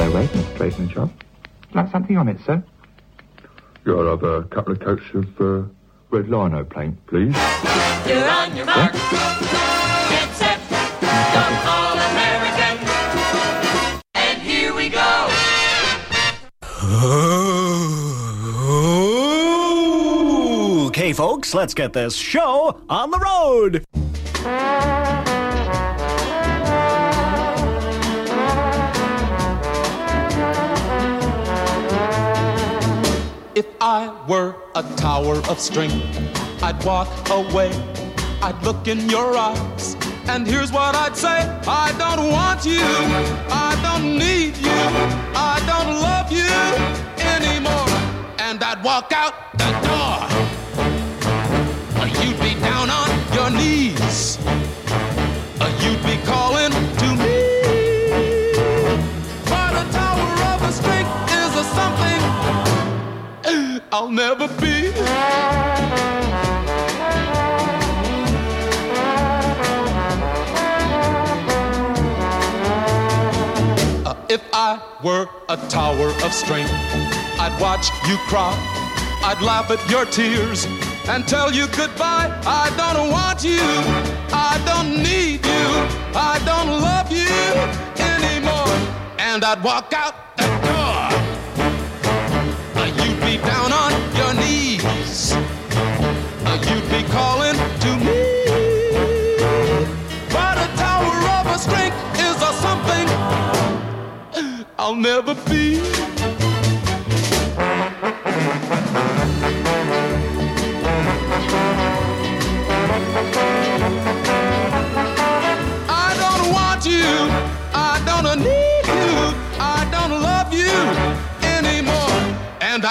Hello, wait, Mr. Tradesman shop. Like something on it, sir? Yeah, I'll have a couple of coats of uh, red lino paint, please. You're on your mark. Get set. Don't all American. And here we go. Okay, folks, let's get this show on the road. If I were a tower of strength, I'd walk away. I'd look in your eyes. And here's what I'd say I don't want you. I don't need you. I don't love you anymore. And I'd walk out the door. You'd be down on your knees. You'd be calling I'll never be. Uh, if I were a tower of strength, I'd watch you cry. I'd laugh at your tears and tell you goodbye. I don't want you. I don't need you. I don't love you anymore. And I'd walk out the door. You'd be down on your knees. You'd be calling to me. But a tower of strength is a something I'll never be.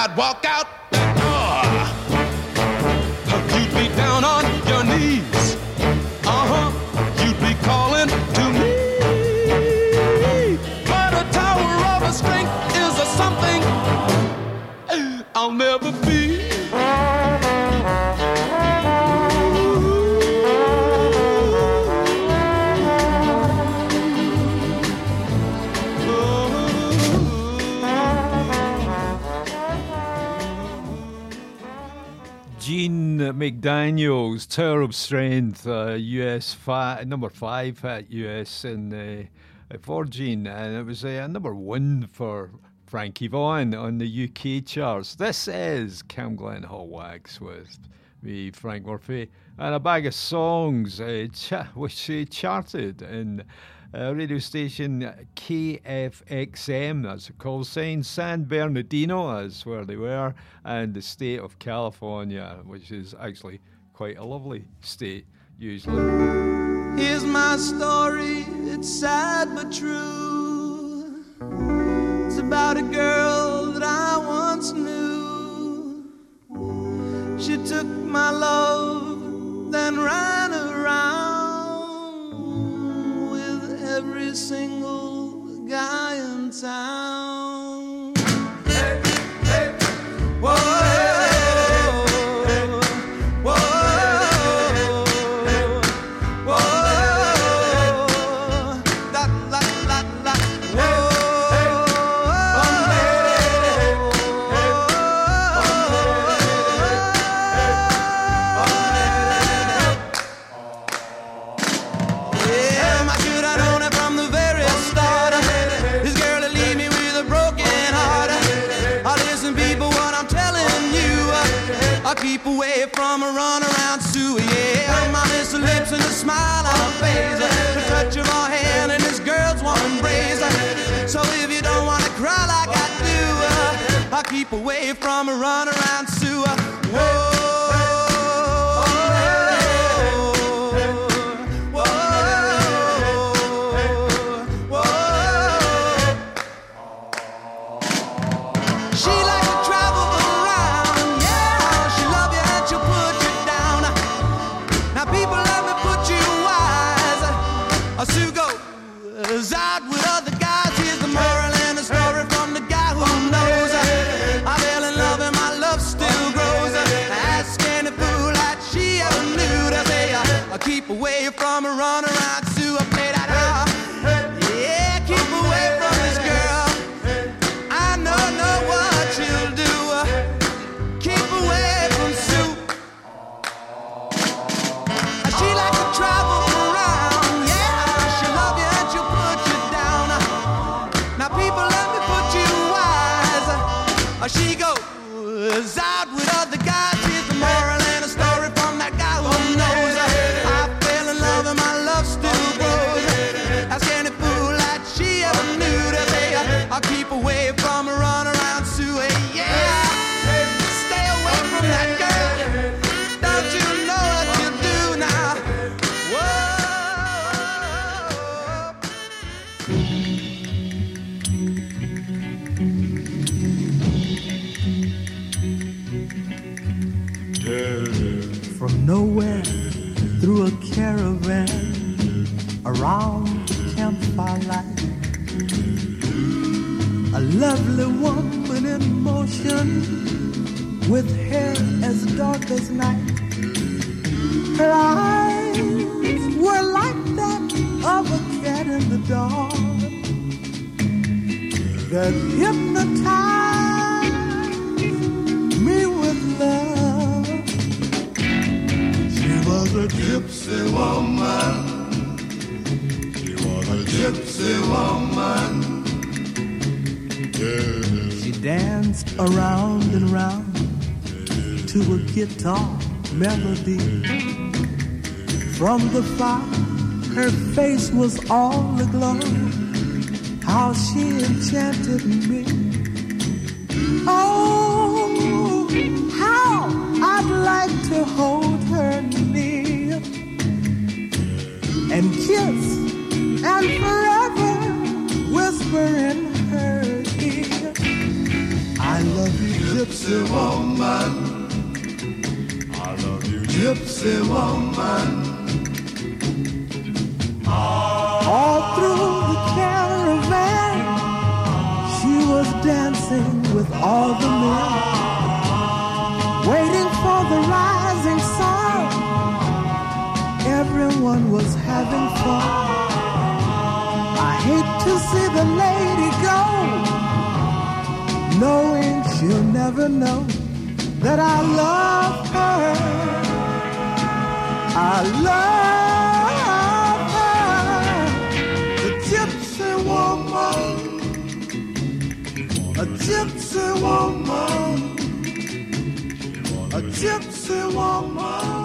I'd walk out Gene McDaniels, Tower of Strength, uh, US fi- number five at US in uh, for Gene, and it was uh, number one for Frankie Vaughan on the UK charts. This is Cam Glen Hot Wax with me, Frank Murphy, and a bag of songs uh, cha- which uh, charted in uh, radio station KFXM, that's a call sign. San Bernardino is where they were, and the state of California, which is actually quite a lovely state, usually. Here's my story, it's sad but true. It's about a girl that I once knew. She took my love, then ran around every single guy in town. Away from a run was all the glow? How she enchanted me. She'll never know that I love her. I love her. The gypsy woman. A gypsy woman. A gypsy woman.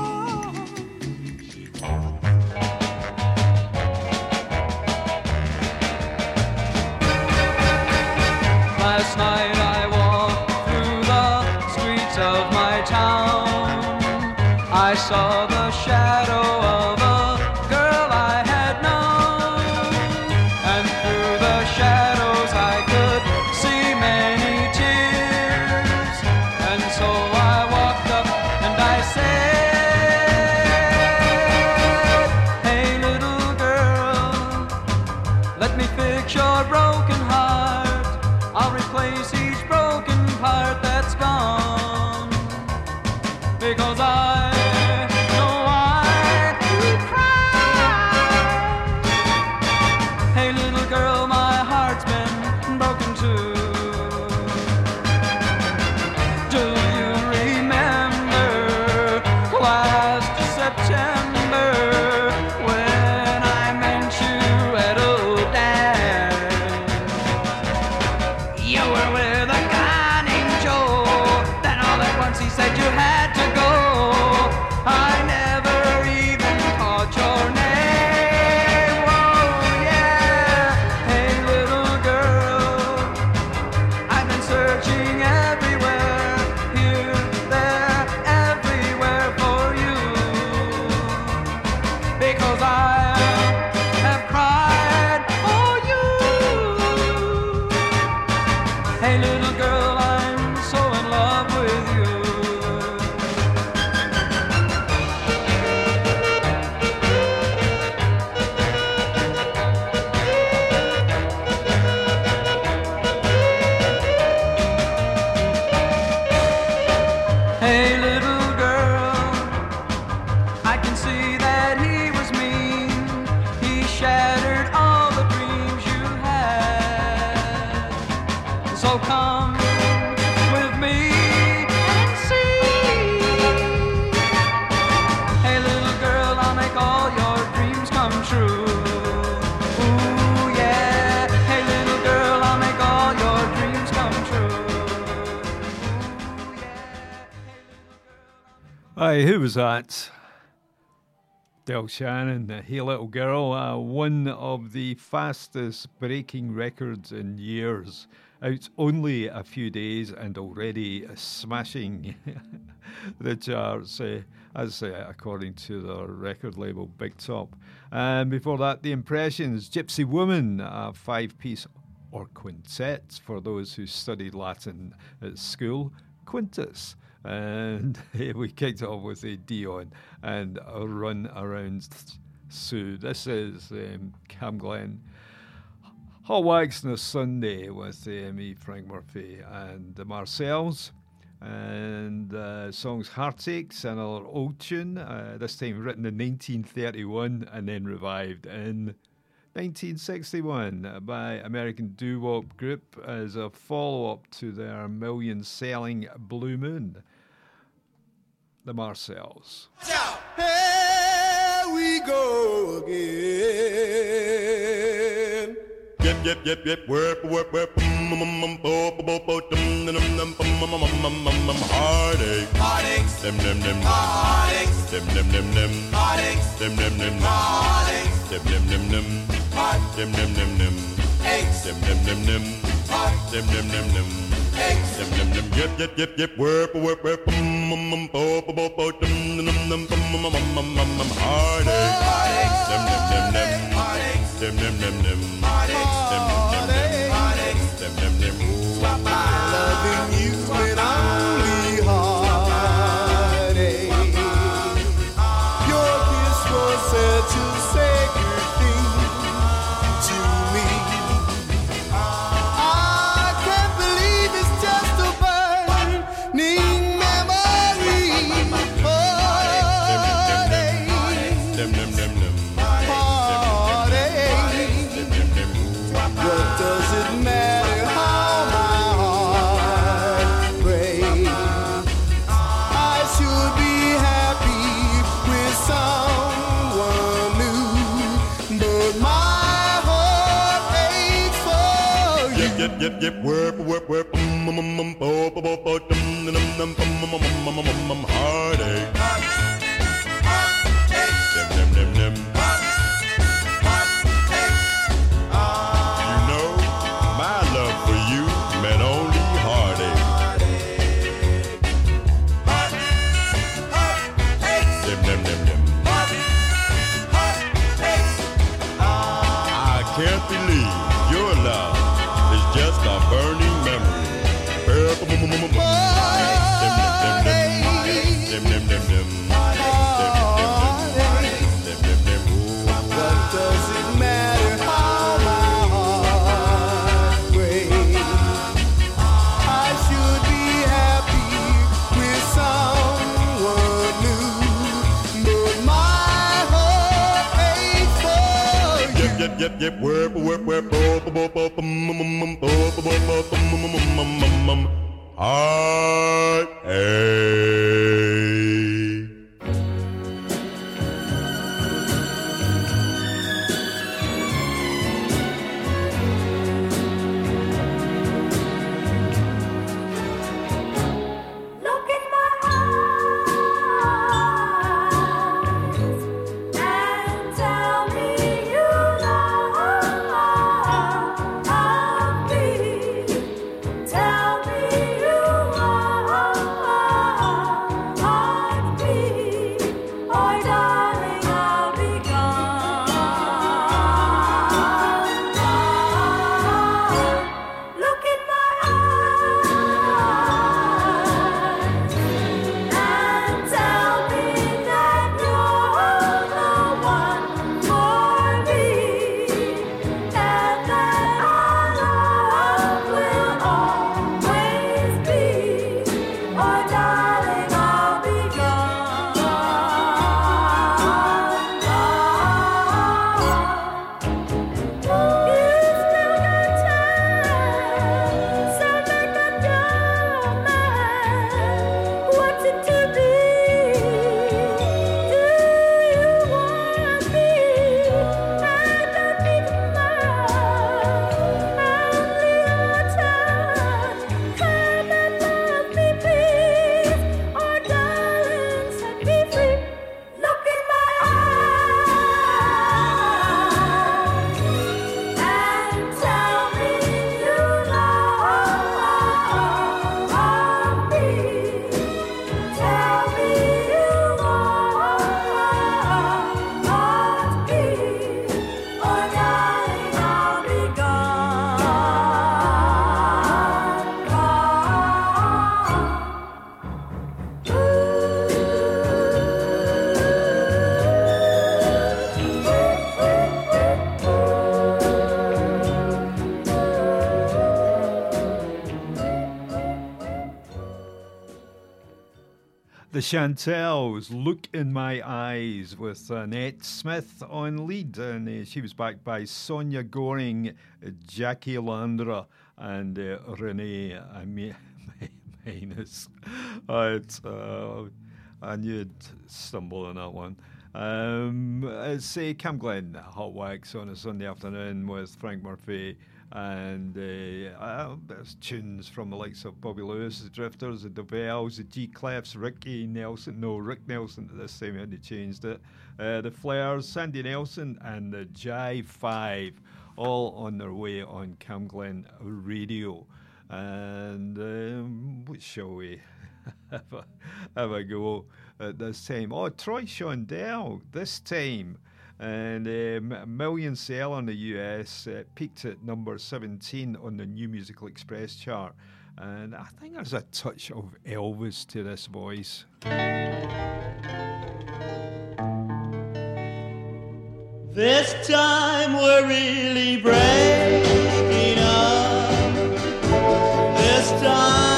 Who was that? Del Shannon, Hey Little Girl, uh, one of the fastest breaking records in years. Out only a few days and already smashing the charts, uh, as uh, according to the record label Big Top. And before that, The Impressions, Gypsy Woman, a five piece or quintet for those who studied Latin at school, quintus. And we kicked off with a Dion and a run around Sue. This is um, Cam Glen. Hot Wax on a Sunday with uh, me, Frank Murphy, and the Marcels. And uh, songs Heartaches, and another old tune, uh, this time written in 1931 and then revived in 1961 by American doo wop group as a follow up to their million selling Blue Moon, the Marcels. Here we go again. Yep, yep, yep, yep, whip, whip, whip. Heartaches eggs. Yum yum yum yip yip yip yip whip whip whip mum mum mum po po po po dum dum dum dum mum mum mum heartache. Heartache. Yum yum yum. Heartache. Yum yum yum yum. Heartache. whip, whip, hard. Yep, yep, yep, yep, worp, worp, worp, bo, bo, bo, bo, bum, Chantels, Look in My Eyes, with Arlene Smith on lead. And uh, she was backed by Sonia Goring, uh, Jackie Landry, and uh, Renee Ami- Minus. Uh, uh, I knew I'd stumble on that one. Um, it's uh, Cam Glen Hot Wax on a Sunday afternoon with Frank Murphy. And uh, uh, there's tunes from the likes of Bobby Lewis, the Drifters, the Dovells, the G Clefs, Ricky Nelson, no, Rick Nelson at this time, they changed it. Uh, the Flares, Sandy Nelson, and the Jive Five, all on their way on Cam Glen Radio. And um, what shall we have a, have a go at this time? Oh, Troy Shondell, this time. And uh, Million Sell in the US uh, peaked at number 17 on the New Musical Express chart. And I think there's a touch of Elvis to this voice. This time we're really breaking up. This time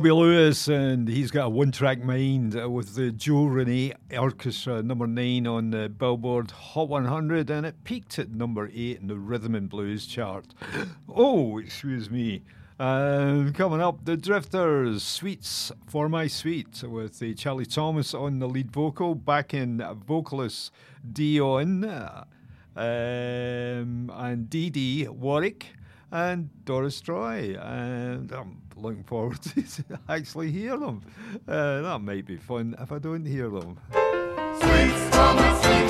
Bobby Lewis, and he's got a one track mind uh, with the Joe Rene Orchestra, number nine on the Billboard Hot 100, and it peaked at number eight in the Rhythm and Blues chart. Oh, excuse me. Um, coming up, the Drifters, Sweets for My Sweet, with Charlie Thomas on the lead vocal, back in vocalist Dionne, uh, um, and Dee Dee Warwick and Doris Troy. And I'm looking forward to actually hear them. Uh, that might be fun if I don't hear them. Sweets for my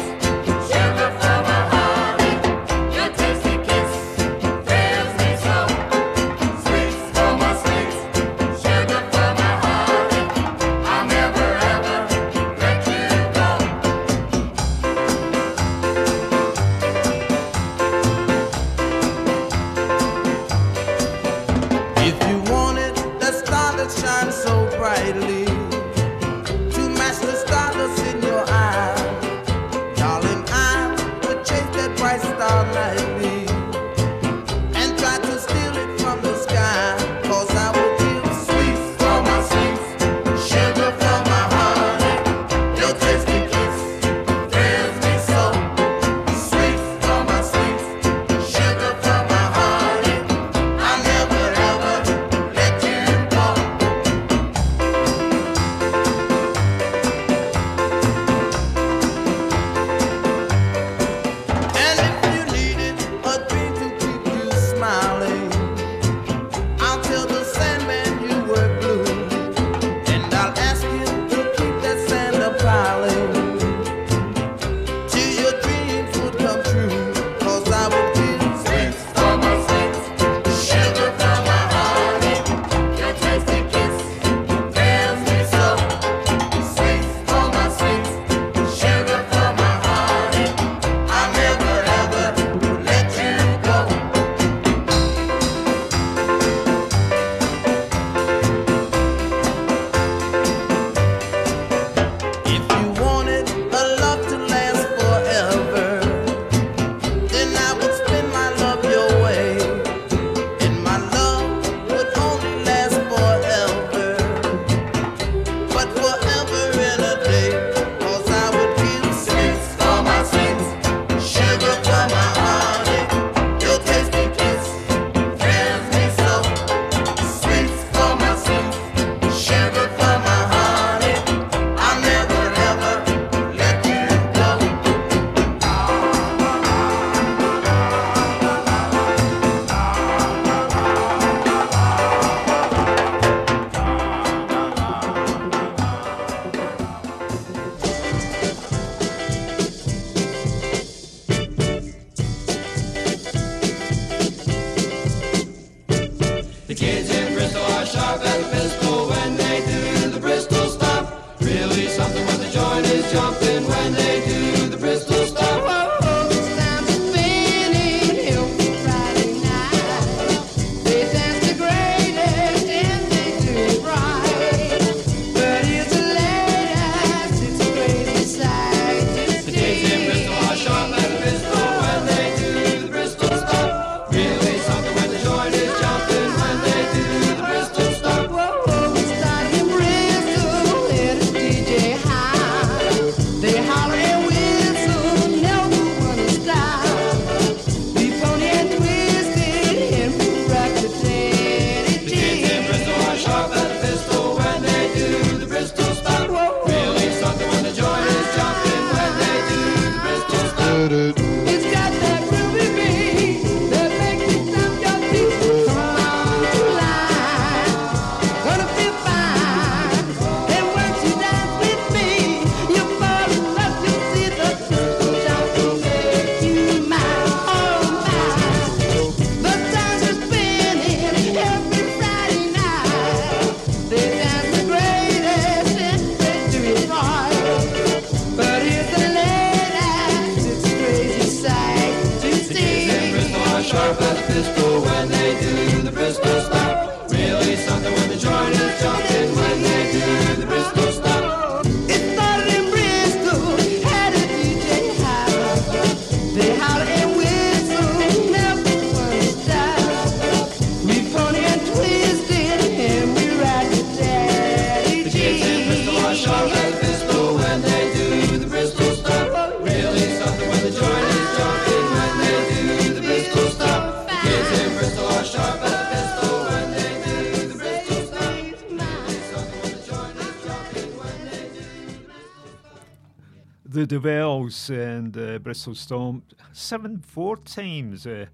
the Dovells and uh, Bristol Stomp seven four times uh,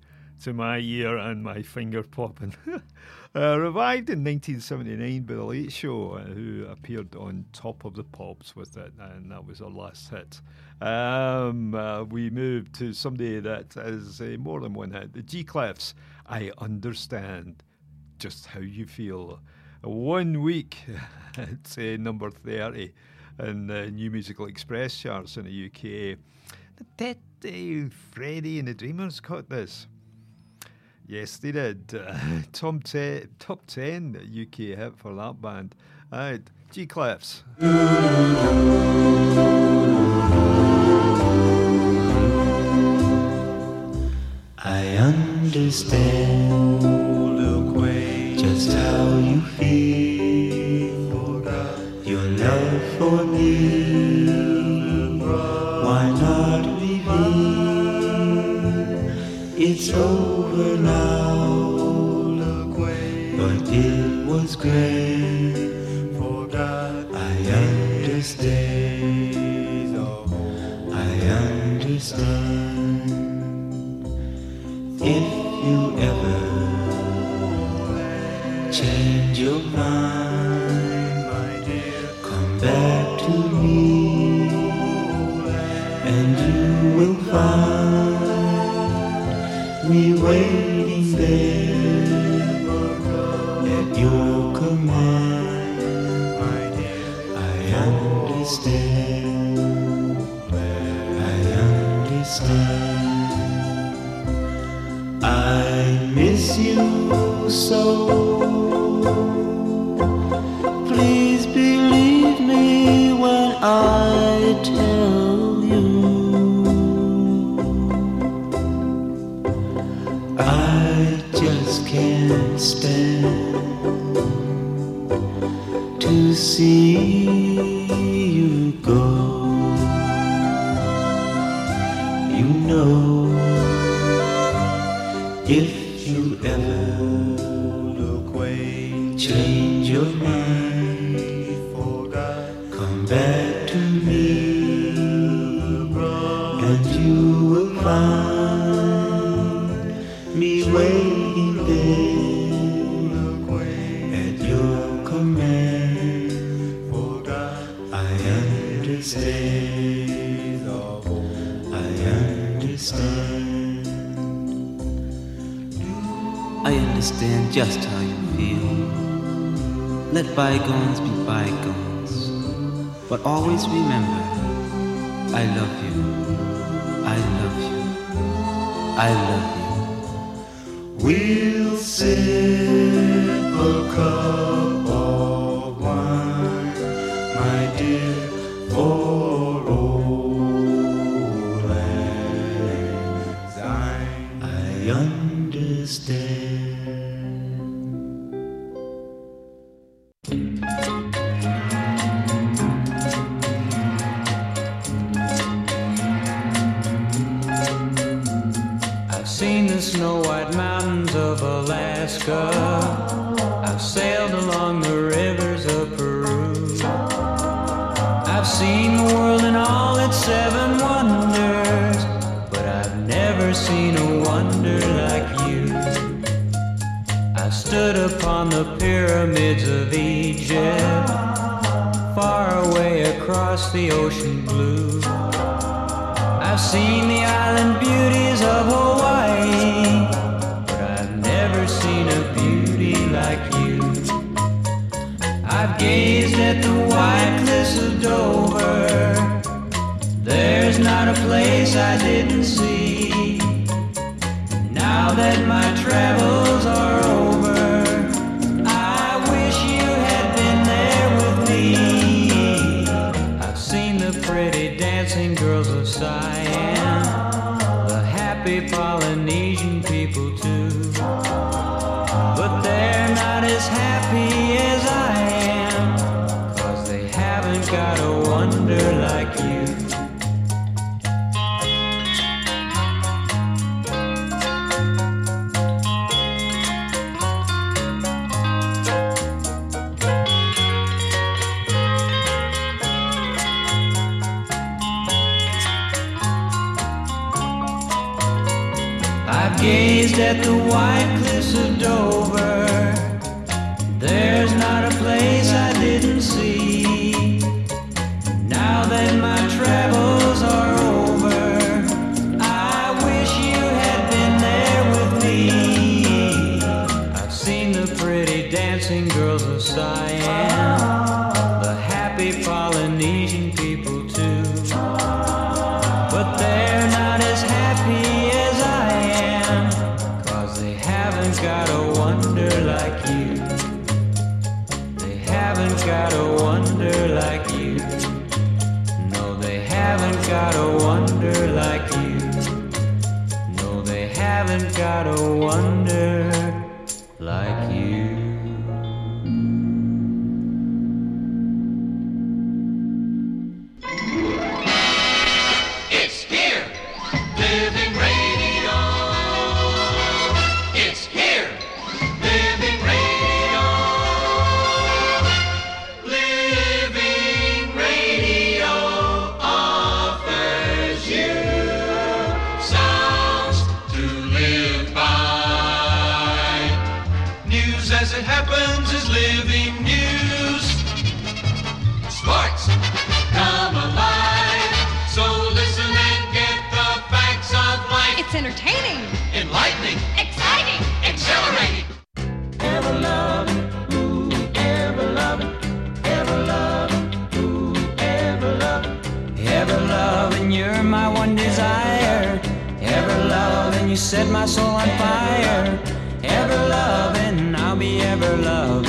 to my ear and my finger popping. uh, revived in 1979 by The Late Show, uh, who appeared on Top of the Pops with it, and that was our last hit. Um, uh, we moved to somebody that has uh, more than one hit, the G Clefs. I understand just how you feel. One week at uh, number 30 in the New Musical Express charts in the UK. Did uh, Freddie and the Dreamers cut this? Yes, they did. Uh, top, te- top 10 UK hit for that band. Uh, G Clefs. I understand just how you feel. For me. Why not reveal? It's over now. But it was great. For God I understand. I understand. If you ever change your mind, find me waiting there at your command. I understand. I understand. I miss you so. Bygones be bygones. But always remember, I love you. I love you. I love you. We'll sip a cup one desire, ever loving. You set my soul on fire, ever loving. I'll be ever loving.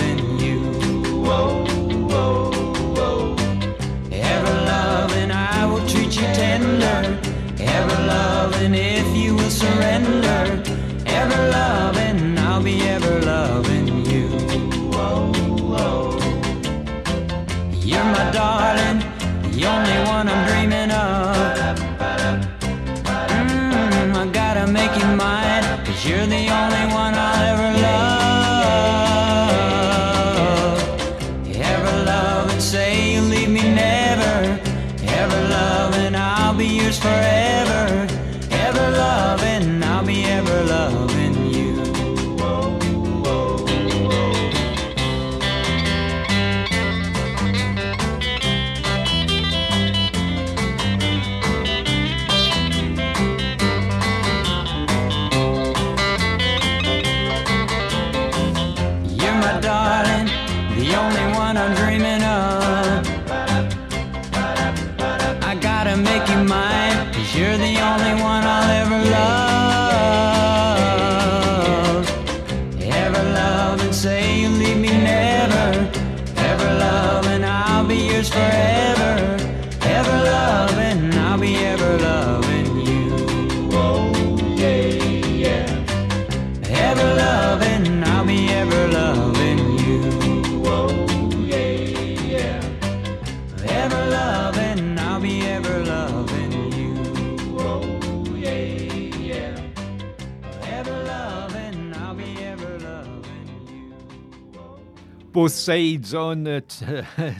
both sides on the, t-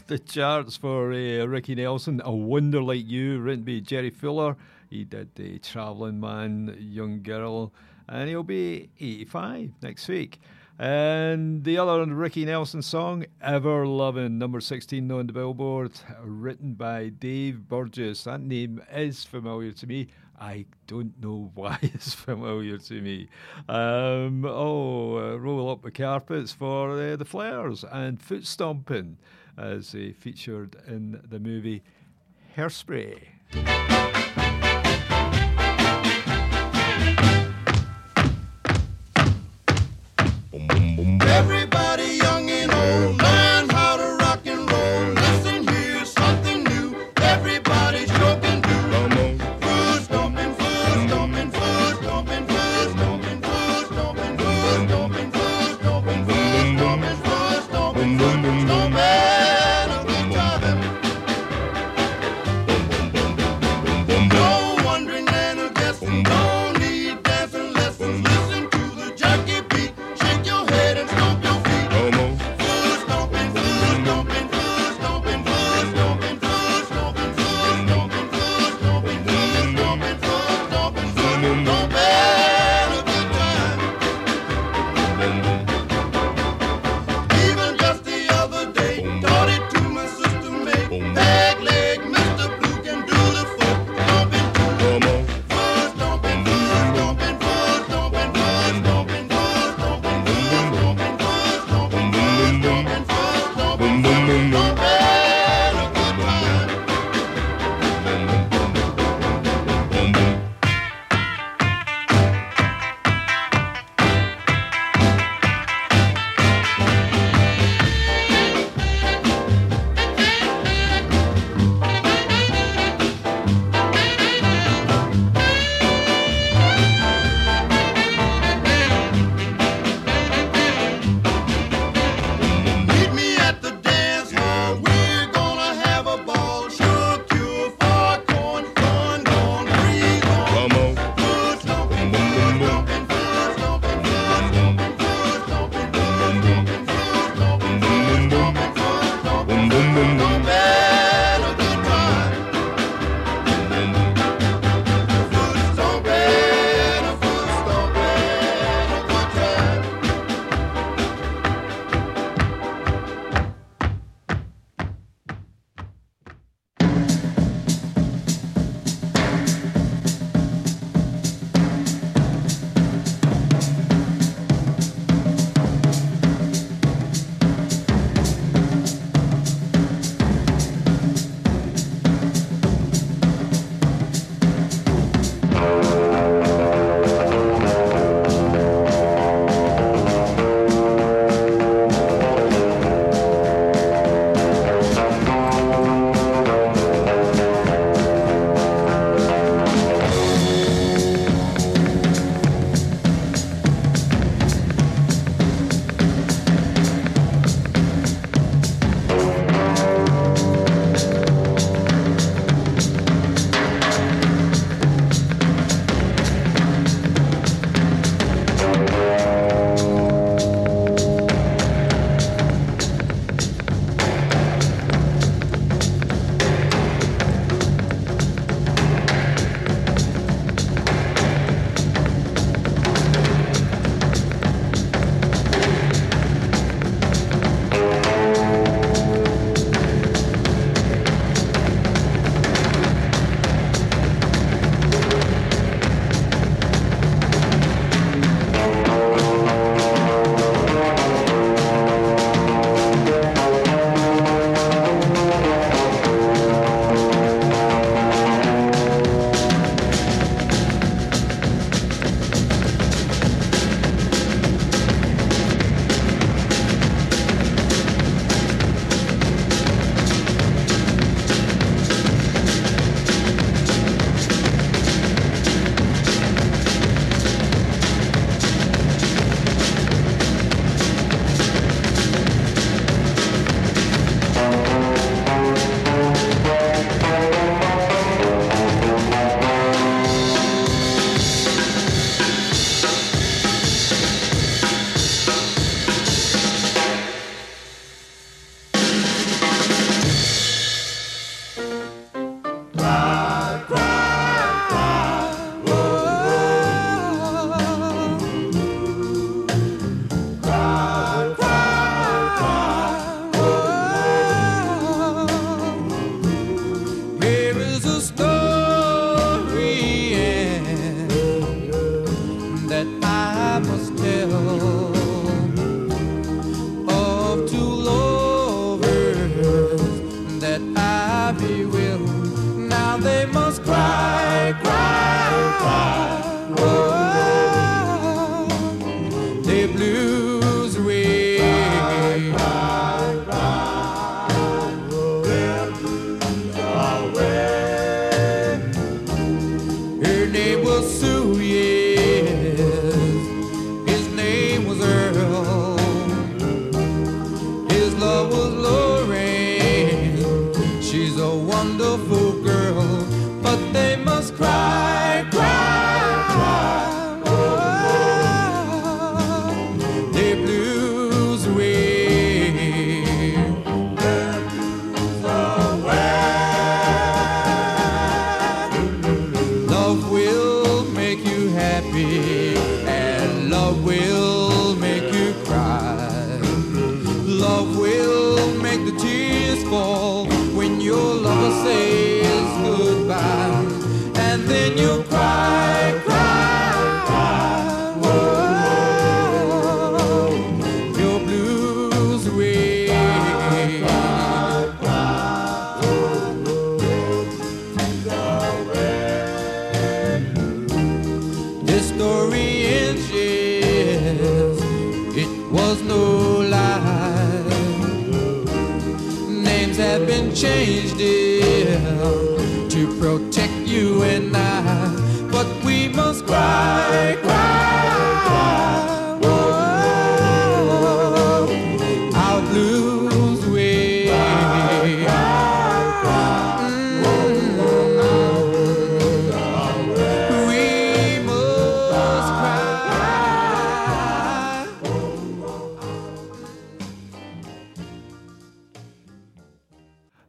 the charts for uh, Ricky Nelson. A Wonder Like You, written by Jerry Fuller. He did the Travelling Man, Young Girl, and he'll be 85 next week. And the other Ricky Nelson song, Ever Loving, number 16 on the Billboard, written by Dave Burgess. That name is familiar to me. I don't know why it's familiar to me. Um, oh, uh, roll up the carpets for uh, the Flares and foot stomping, as featured in the movie Hairspray.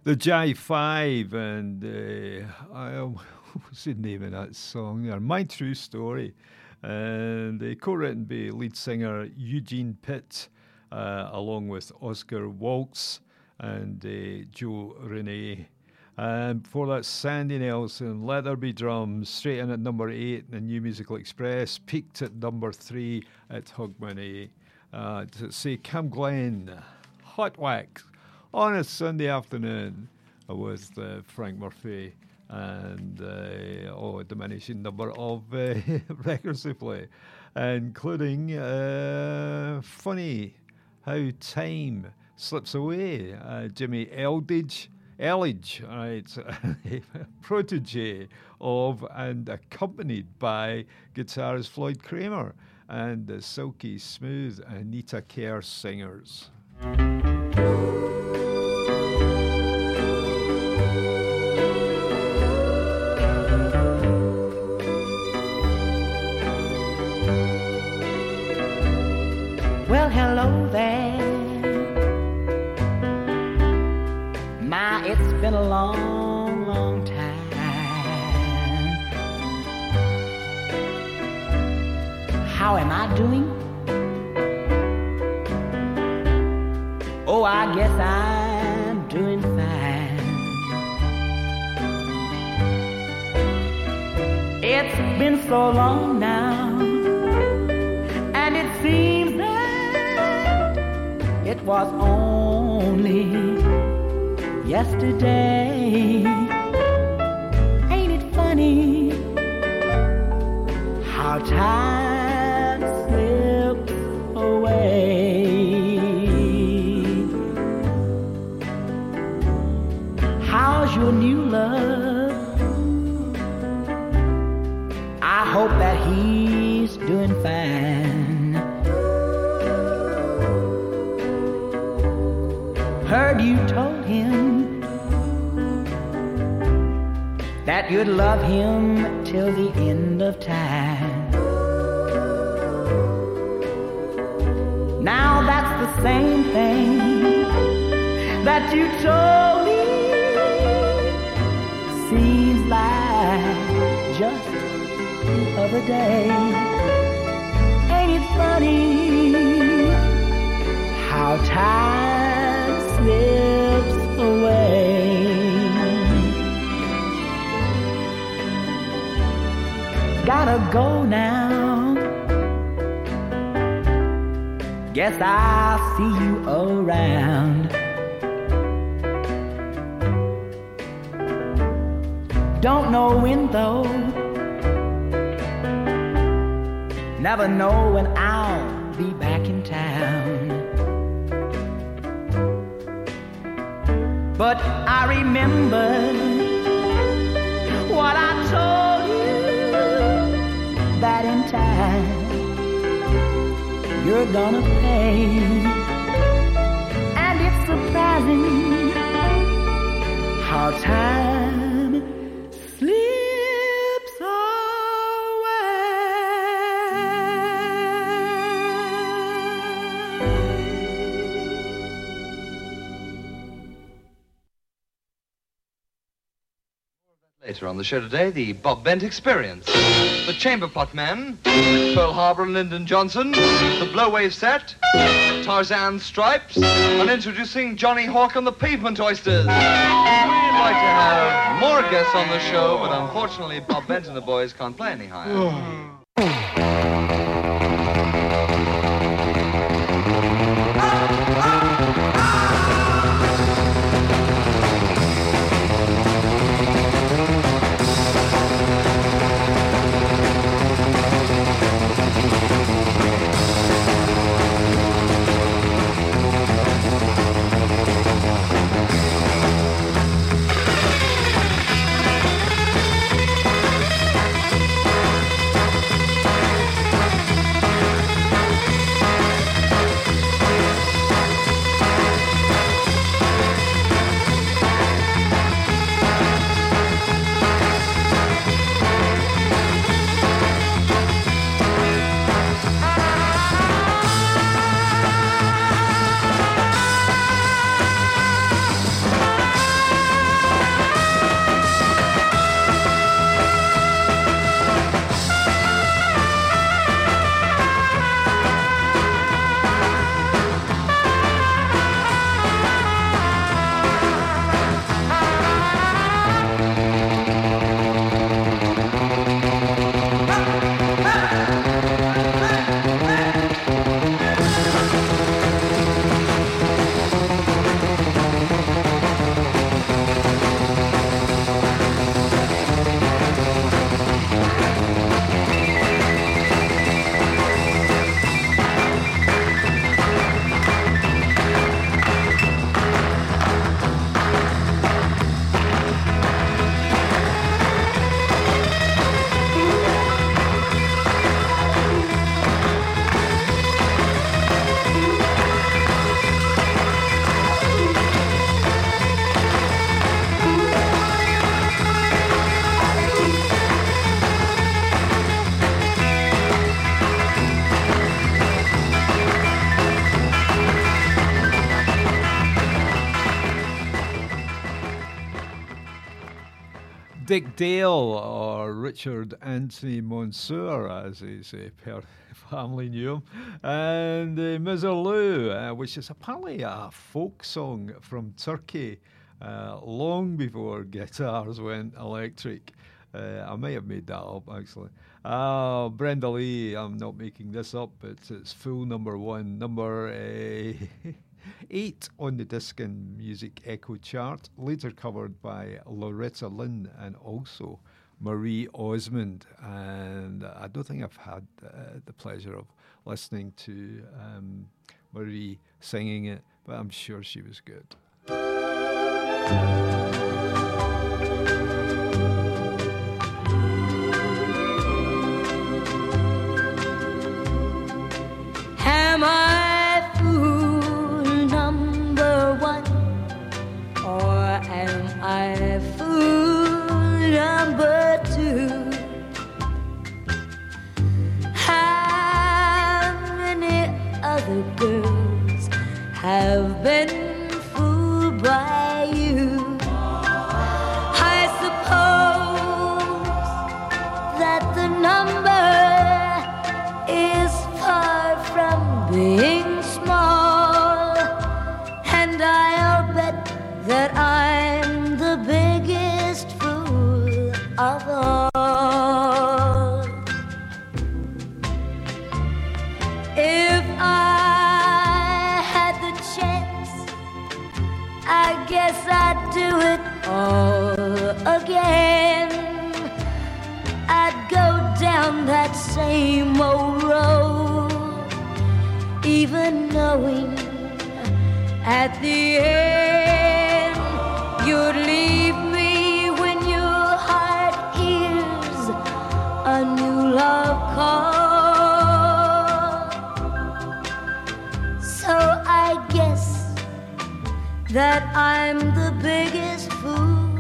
The Jive Five, and uh, I, what's the name of that song there? My True Story. And uh, co written by lead singer Eugene Pitt, uh, along with Oscar Waltz and uh, Joe Renee. And before that, Sandy Nelson, Be Drums, straight in at number eight in the New Musical Express, peaked at number three at Hogmanay. Uh, to say Cam Glen, Hot Wax, on a Sunday afternoon with uh, Frank Murphy and uh, oh, a diminishing number of uh, records to play, including uh, Funny How Time Slips Away, uh, Jimmy Eldridge. Elledge, right, protege of and accompanied by guitarist Floyd Cramer and the silky smooth Anita Kerr singers. My, it's been a long, long time. How am I doing? Oh, I guess I'm doing fine. It's been so long now, was only yesterday. Ain't it funny how time that you'd love him till the end of time. Now that's the same thing that you told me. Seems like just the other day. Ain't it funny how time Gotta go now. Guess I'll see you around. Don't know when though. Never know when I'll be back in town. But I remember time you're gonna pay. And it's surprising how time the show today, the Bob Bent Experience, the Chamber Pot Men, Pearl Harbor and Lyndon Johnson, the Blowwave Set, Tarzan Stripes, and introducing Johnny Hawk and the Pavement Oysters. We'd like to have more guests on the show, but unfortunately Bob Bent and the boys can't play any higher. Oh. Dick Dale or Richard Anthony Monsour, as his uh, family knew him, and uh, Miserlou, uh, which is apparently a folk song from Turkey uh, long before guitars went electric. Uh, I may have made that up actually. Uh, Brenda Lee, I'm not making this up, but it's full number one, number uh, eight on the disc and music echo chart, later covered by Loretta Lynn and also Marie Osmond. And I don't think I've had uh, the pleasure of listening to um, Marie singing it, but I'm sure she was good. Am I I fool number two? How many other girls have been fooled by you? I suppose that the number is far from being guess I'd do it all again. I'd go down that same old road, even knowing at the end you'd leave me when your heart hears a new love call. That I'm the biggest fool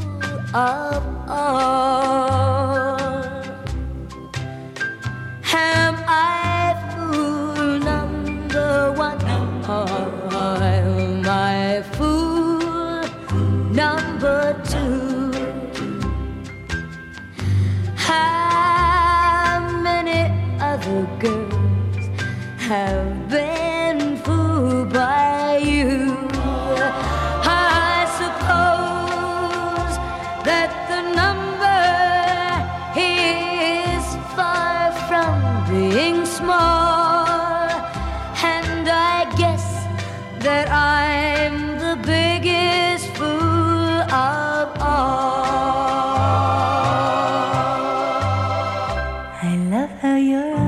of all. Am I fool number one? Or am I fool number two? How many other girls have been fooled by small, and I guess that I'm the biggest fool of all. I love how your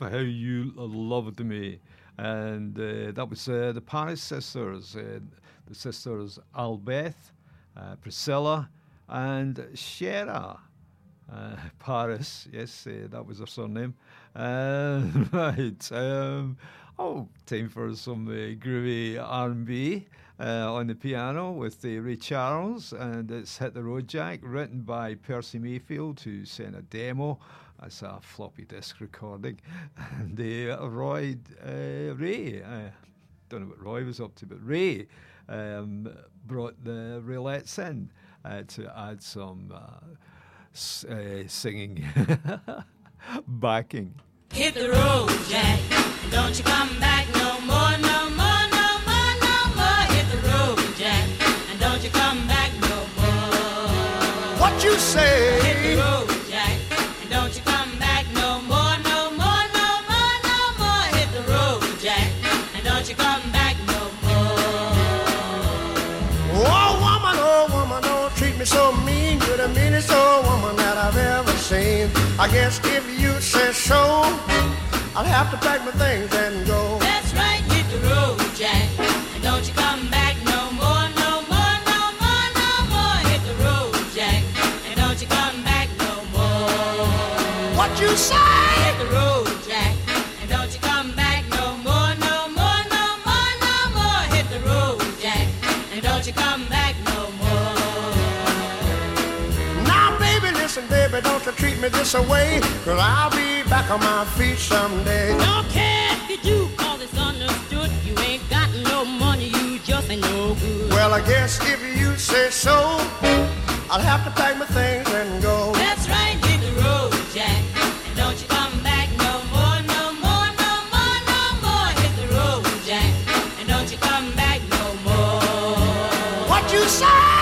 love how you loved me. And uh, that was uh, the Paris sisters, uh, the sisters Albeth, uh, Priscilla, and Shera. Uh, Paris, yes, that was her surname. Right. Um, oh, time for some groovy R&B uh, on the piano with uh, Ray Charles, and it's "Hit the Road Jack," written by Percy Mayfield, who sent a demo. That's a floppy disk recording, and uh, Roy uh, Ray, I don't know what Roy was up to, but Ray um, brought the Raelettes in uh, to add some uh, uh, singing backing. Hit the road, Jack. Don't you come back no more, no more, no more, no more. Hit the road, Jack. And don't you come back no more. What you say? Hit the road, I guess if you say so, I'll have to pack my things and go. That's right, hit the road, Jack. me this away, cause I'll be back on my feet someday. Don't care if you call this understood, you ain't got no money, you just ain't no good. Well, I guess if you say so, I'll have to pack my things and go. That's right, hit the road, Jack, and don't you come back no more, no more, no more, no more. Hit the road, Jack, and don't you come back no more. What you say?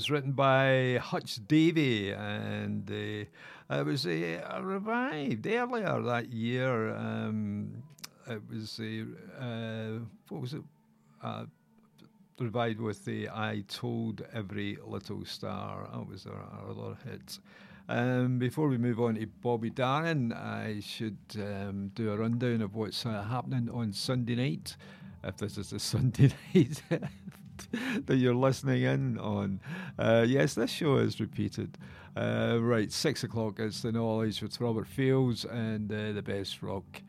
Because written by Hutch Davie, and uh, it was uh, revived earlier that year. Um, it was uh, uh, what was it? Uh, revived with the "I Told Every Little Star." That was our lot of. Um, before we move on to Bobby Darin, I should um, do a rundown of what's uh, happening on Sunday night. If this is a Sunday night that you're listening in on, uh, yes, this show is repeated. Uh, right, six o'clock. It's the knowledge with Robert Fields and uh, the best rock.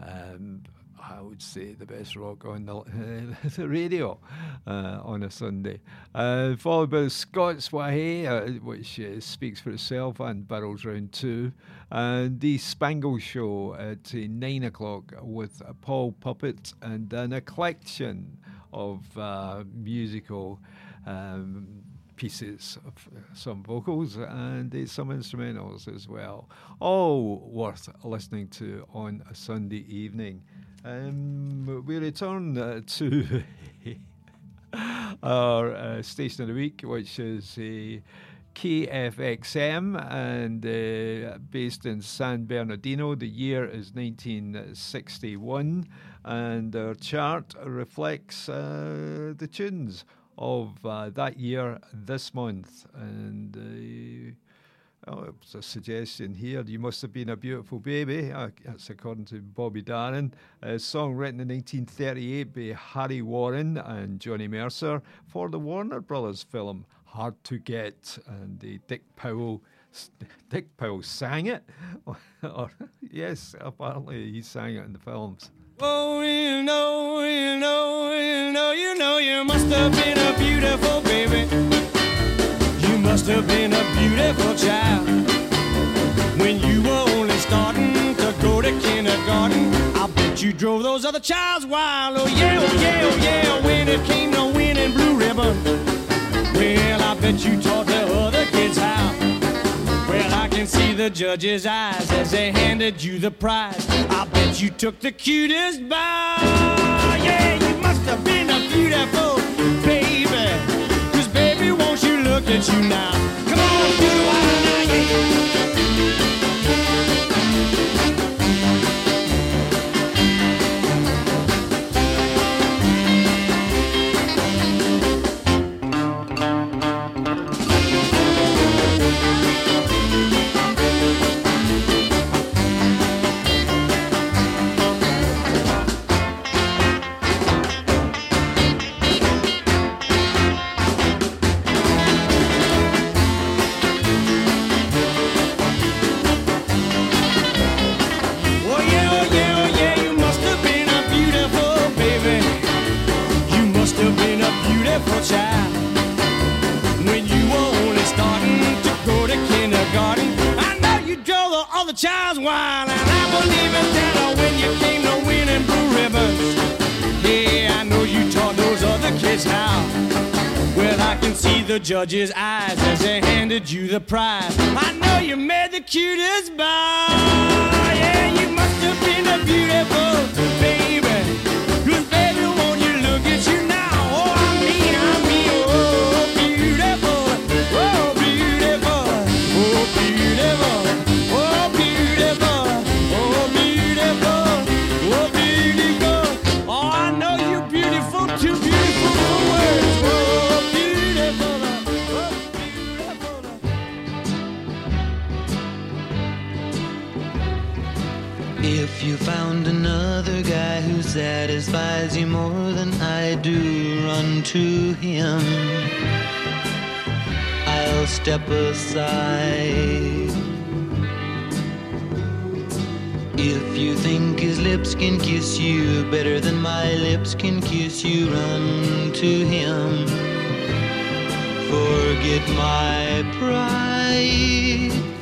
Um, I would say the best rock on the, uh, the radio uh, on a Sunday. Uh, followed by the Scots Wahey, uh, which uh, speaks for itself, and Barrels Round 2. And the Spangle Show at uh, 9 o'clock with Paul Puppet and an eclection of uh, musical. Um, pieces of some vocals and uh, some instrumentals as well. All worth listening to on a Sunday evening. Um, we return uh, to our uh, station of the week, which is uh, KFXM and uh, based in San Bernardino. The year is 1961, and our chart reflects uh, the tunes of uh, that year this month. And uh, oh, it's a suggestion here. You must have been a beautiful baby. Uh, that's according to Bobby Darin. A song written in 1938 by Harry Warren and Johnny Mercer for the Warner Brothers film Hard to Get. And uh, Dick Powell. Dick Powell sang it. yes, apparently he sang it in the films. Oh, you know, you know, you know, you know, you must have been a beautiful baby. You must have been a beautiful child. When you were only starting to go to kindergarten, I bet you drove those other childs wild. Oh yeah, oh yeah, oh yeah. When it came to winning blue ribbon, well, I bet you taught see the judge's eyes as they handed you the prize. I bet you took the cutest bow. Yeah, you must have been a beautiful baby. Cause baby, won't you look at you now? Come on, the now, yeah. Child's wild, and I believe it that when you came to winning blue ribbons, yeah, I know you taught those other kids how. Well, I can see the judge's eyes as they handed you the prize. I know you made the cutest bow. Yeah, you must have been a beautiful baby. Cause baby, won't you look at you now? Oh, I mean, I mean, oh, beautiful. Oh, beautiful. Oh, beautiful. If you found another guy who satisfies you more than I do, run to him. I'll step aside. If you think his lips can kiss you better than my lips can kiss you, run to him. Forget my pride.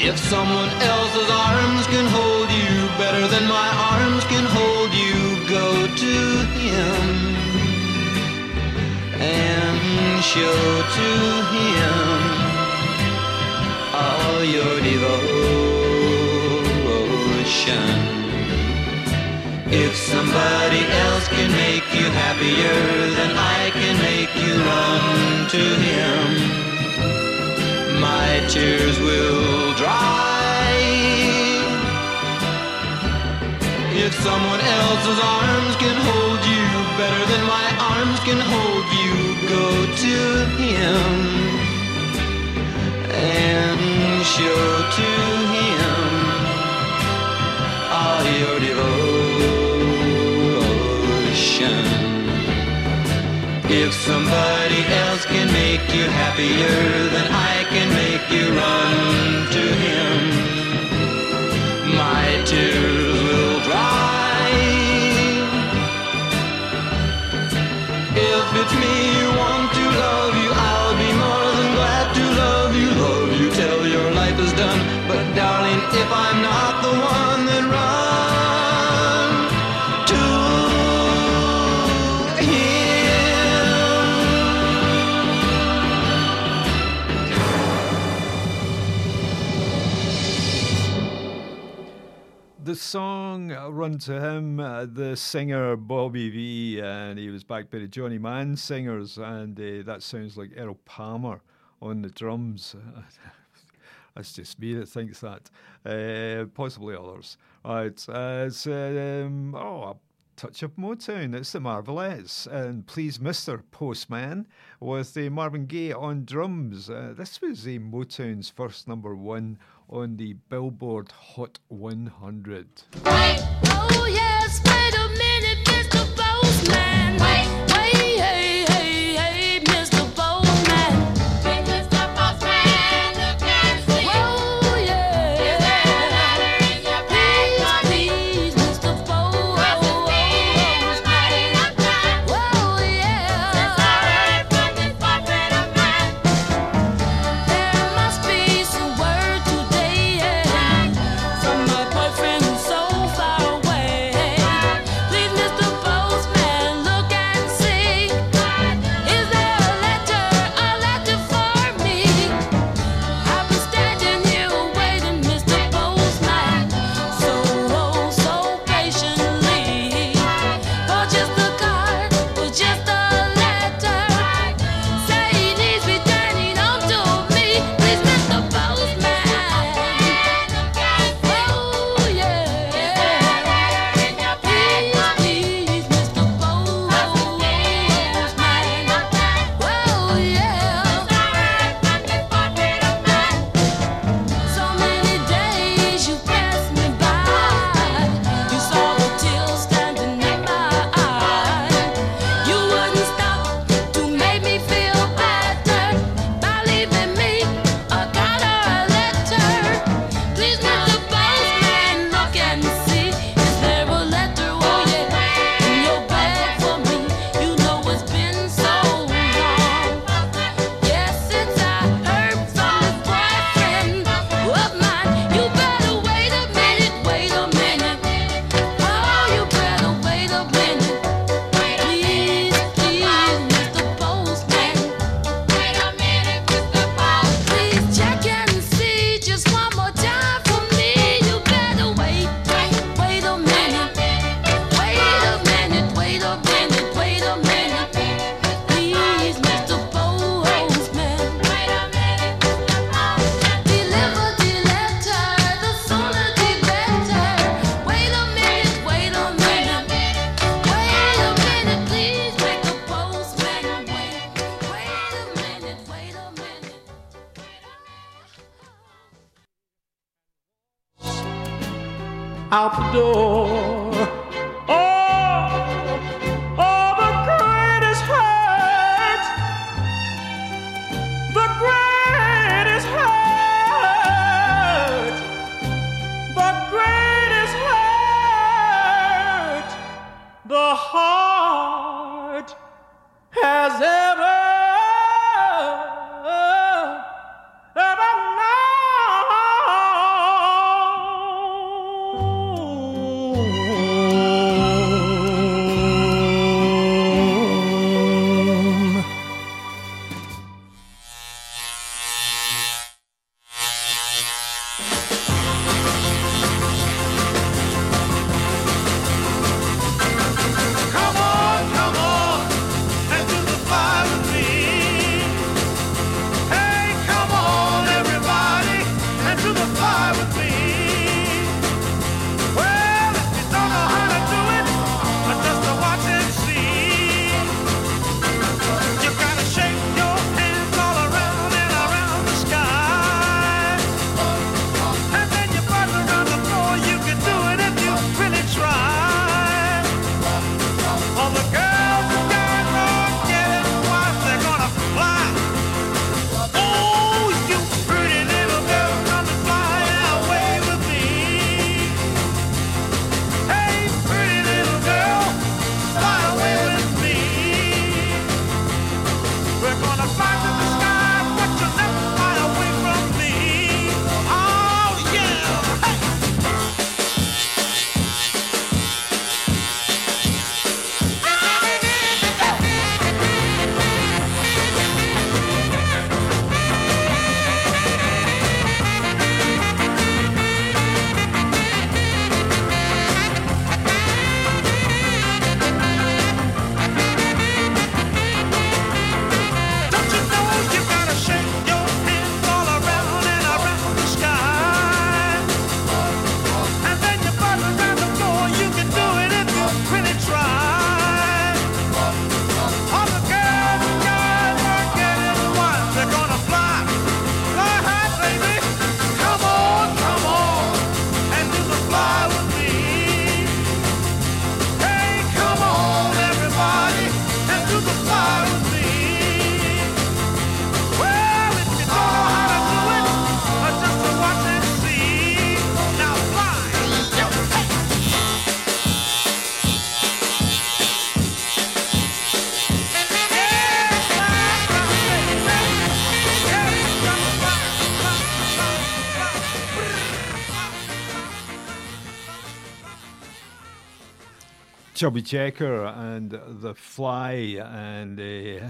If someone else's arms can hold you better than my arms can hold you, go to him and show to him all your devotion. If somebody else can make you happier, then I can make you run to him my tears will dry. If someone else's arms can hold you better than my arms can hold you, go to him and show to him all your devotion. If somebody else can make you happier, then I can make you run to him. My tears will dry. If it's me you want to love you, I'll be more than glad to love you. Love you till your life is done. But darling, if I'm not the one, then run song uh, Run to Him, uh, the singer Bobby Vee, and he was backed by the Johnny Mann singers, and uh, that sounds like Earl Palmer on the drums. That's just me that thinks that. Uh, possibly others. Right, uh, it's um, oh, a touch of Motown. It's the Marvelettes, and Please Mr. Postman with the Marvin Gaye on drums. Uh, this was uh, Motown's first number one on the Billboard Hot 100. Oh yes, Chubby Checker and The Fly, and uh,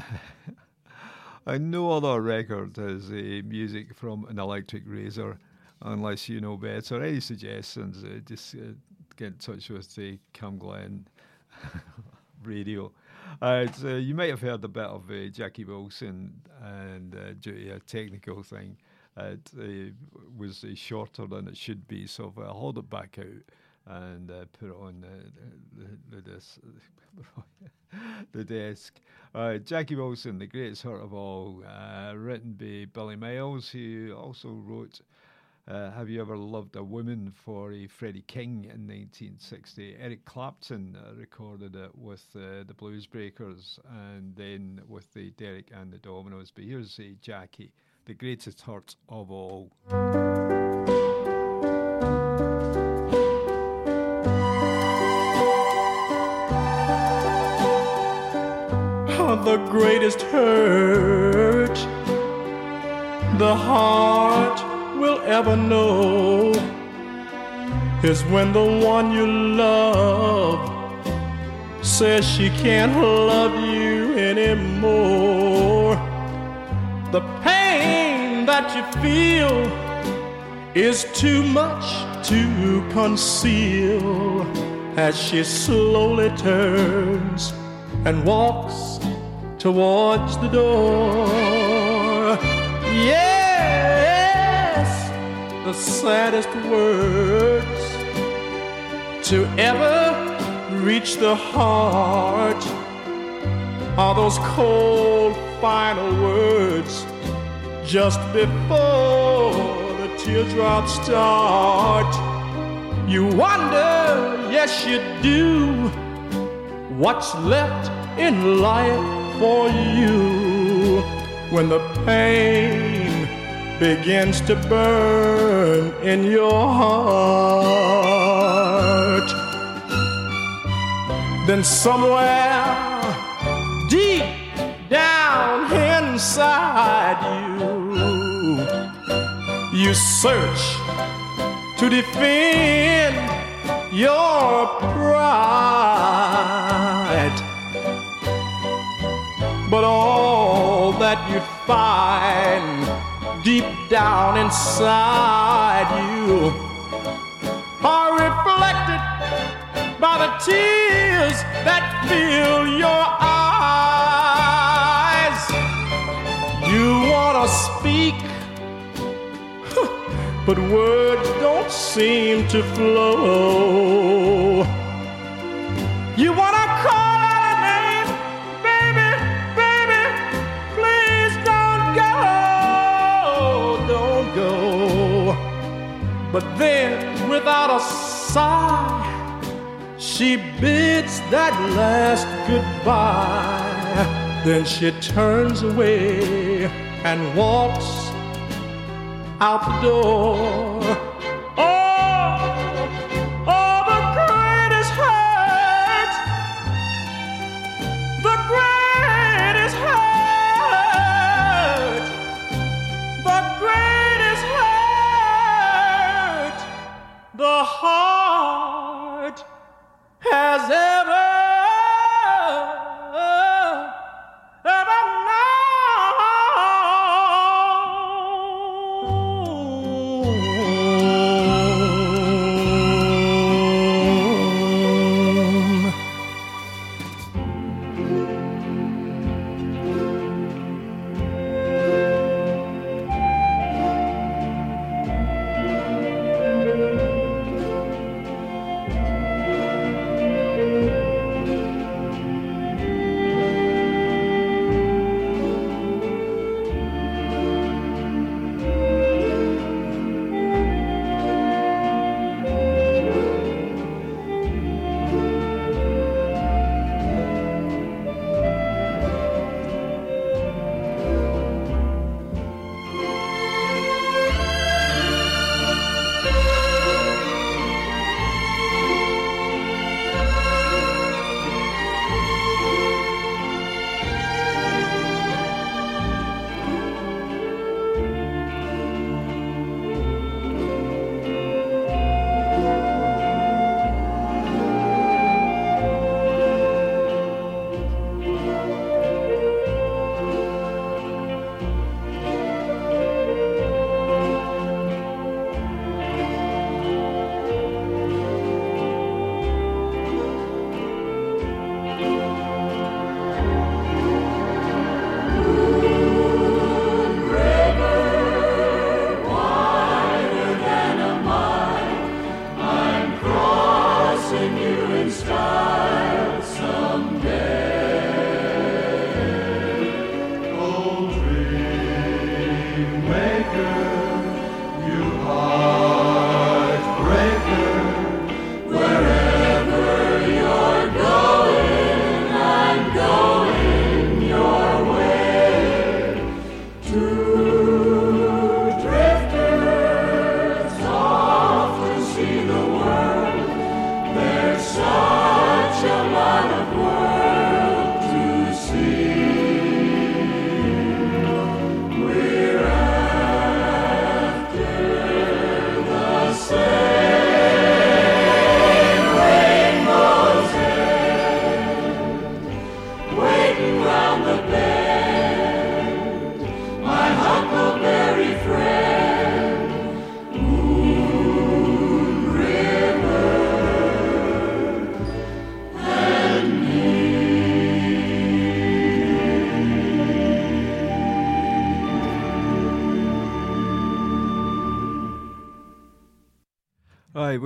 and no other record has uh, music from an electric razor, unless you know better. Any suggestions? Uh, just uh, get in touch with the Camglen radio. It's, uh, you might have heard a bit of uh, Jackie Wilson, and uh, a technical thing, it was shorter than it should be, so I'll hold it back out and uh, put it on the, the, the, dis- the desk. Uh, Jackie Wilson, the greatest hurt of all, uh, written by Billy Myles, who also wrote uh, Have You Ever Loved a Woman for a Freddie King in 1960. Eric Clapton uh, recorded it with uh, the Blues Breakers and then with the Derek and the Dominos. But here's uh, Jackie, the greatest hurt of all. The greatest hurt the heart will ever know is when the one you love says she can't love you anymore. The pain that you feel is too much to conceal as she slowly turns and walks towards the door. Yes, the saddest words to ever reach the heart are those cold final words just before the teardrops start. You wonder, yes, you do, what's left in life for you when the pain begins to burn in your heart. Then somewhere deep down inside you, you search to defend your pride. But all that you find deep down inside you are reflected by the tears that fill your eyes. You want to speak, but words don't seem to flow. You want to call But then, without a sigh, she bids that last goodbye. Then she turns away and walks out the door. Oh,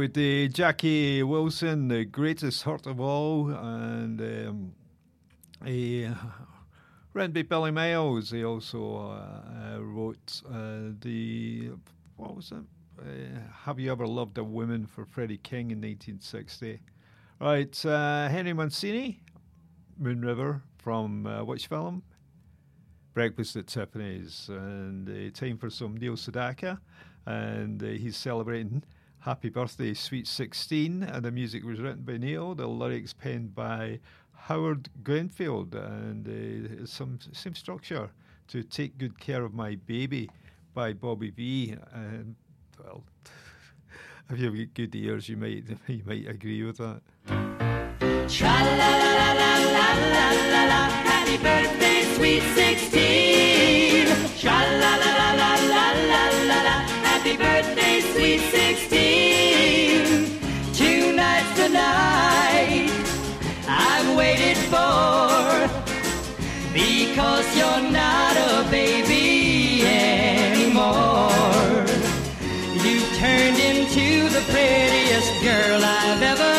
with the Jackie Wilson, the greatest hurt of all, and um, he, written Billy Myles. He also uh, uh, wrote uh, the what was it? uh, Have You Ever Loved a Woman for Freddie King in 1960. Right, uh, Henry Mancini, Moon River from uh, which film? Breakfast at Tiffany's. And uh, time for some Neil Sedaka. And uh, he's celebrating Happy Birthday, Sweet 16. And the music was written by Neil, the lyrics penned by Howard Greenfield. And uh, some same structure to Take Good Care of My Baby by Bobby Vee. And, well, if you've got good ears, you might, you might agree with that. Tra la la la la la la la la. Happy birthday, sweet 16. Because you're not a baby anymore. You turned into the prettiest girl I've ever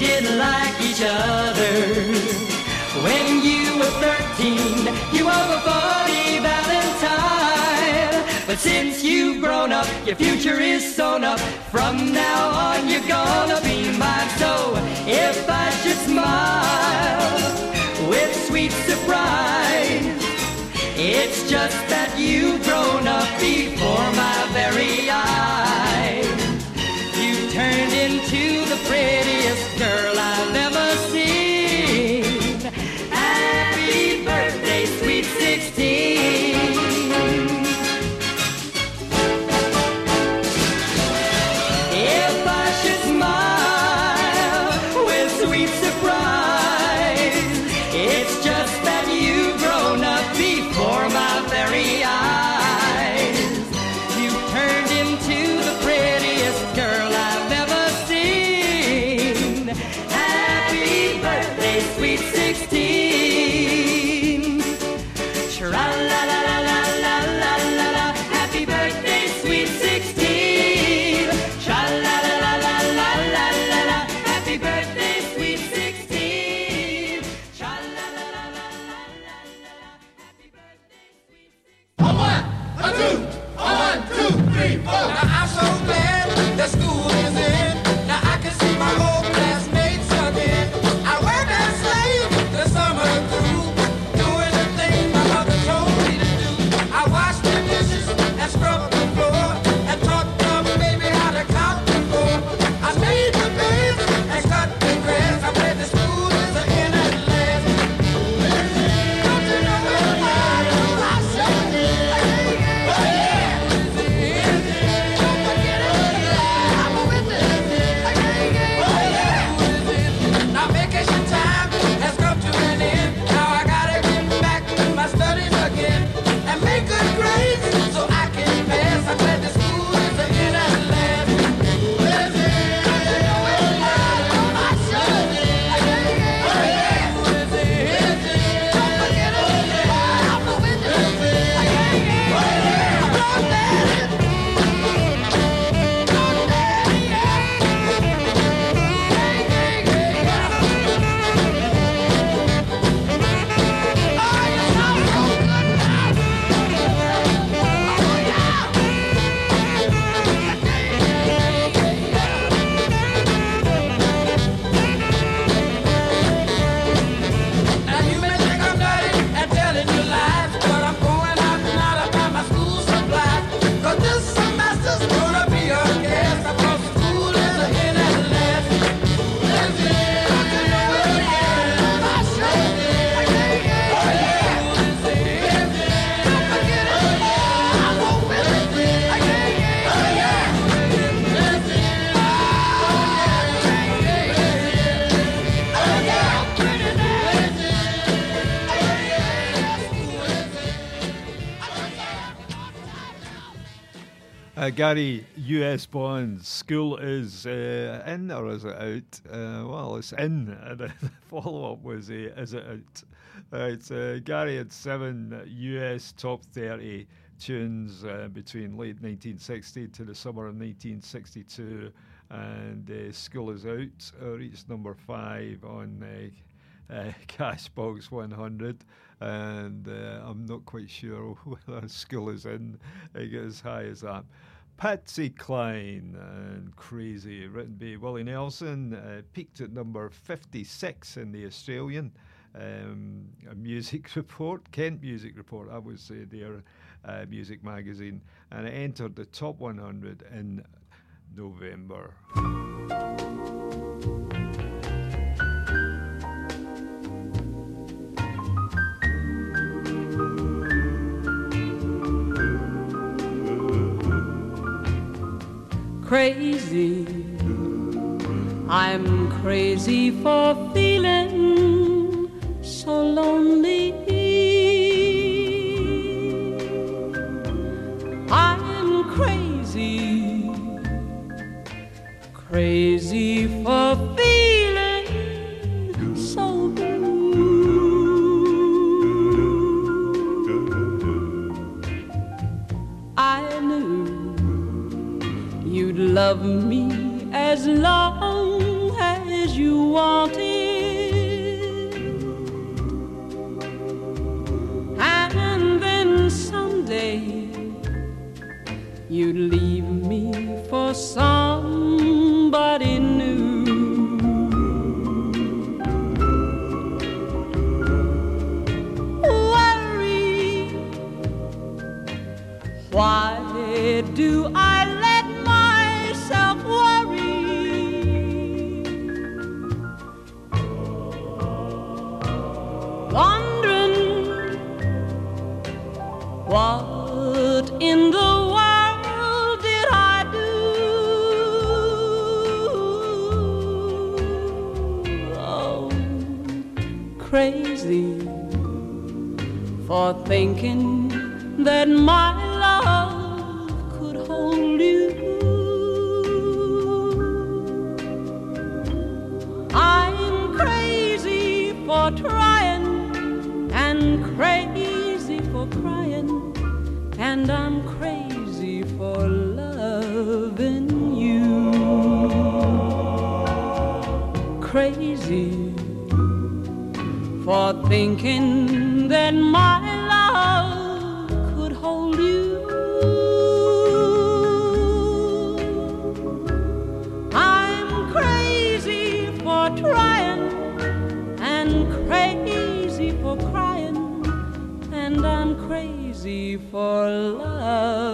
didn't like each other. When you were thirteen, you were a funny valentine. But since you've grown up, your future is sewn up. From now on, you're gonna be mine. So if I should smile with sweet surprise, it's just that you've grown up before my very eyes. Gary, US Bonds, school is uh, in or is it out? Uh, well, it's in. The follow up was, uh, is it out? Right, uh, Gary had seven US top 30 tunes uh, between late 1960 to the summer of 1962. And uh, School is Out uh, reached number five on uh, uh, Cashbox 100. And uh, I'm not quite sure whether School is in. It as high as that. Patsy Cline and Crazy, written by Willie Nelson, uh, peaked at number 56 in the Australian um, music report, Kent Music Report, I would say, their uh, music magazine, and it entered the top 100 in November. Crazy. I'm crazy for feeling so lonely. I'm crazy, crazy for love me as long as you wanted. And then someday you'd leave me for somebody new. Worry, why do I what in the world did I do? Oh, crazy for thinking that my love could hold you. I'm crazy for trying and I'm crazy for loving you. Crazy for thinking that my crazy for loving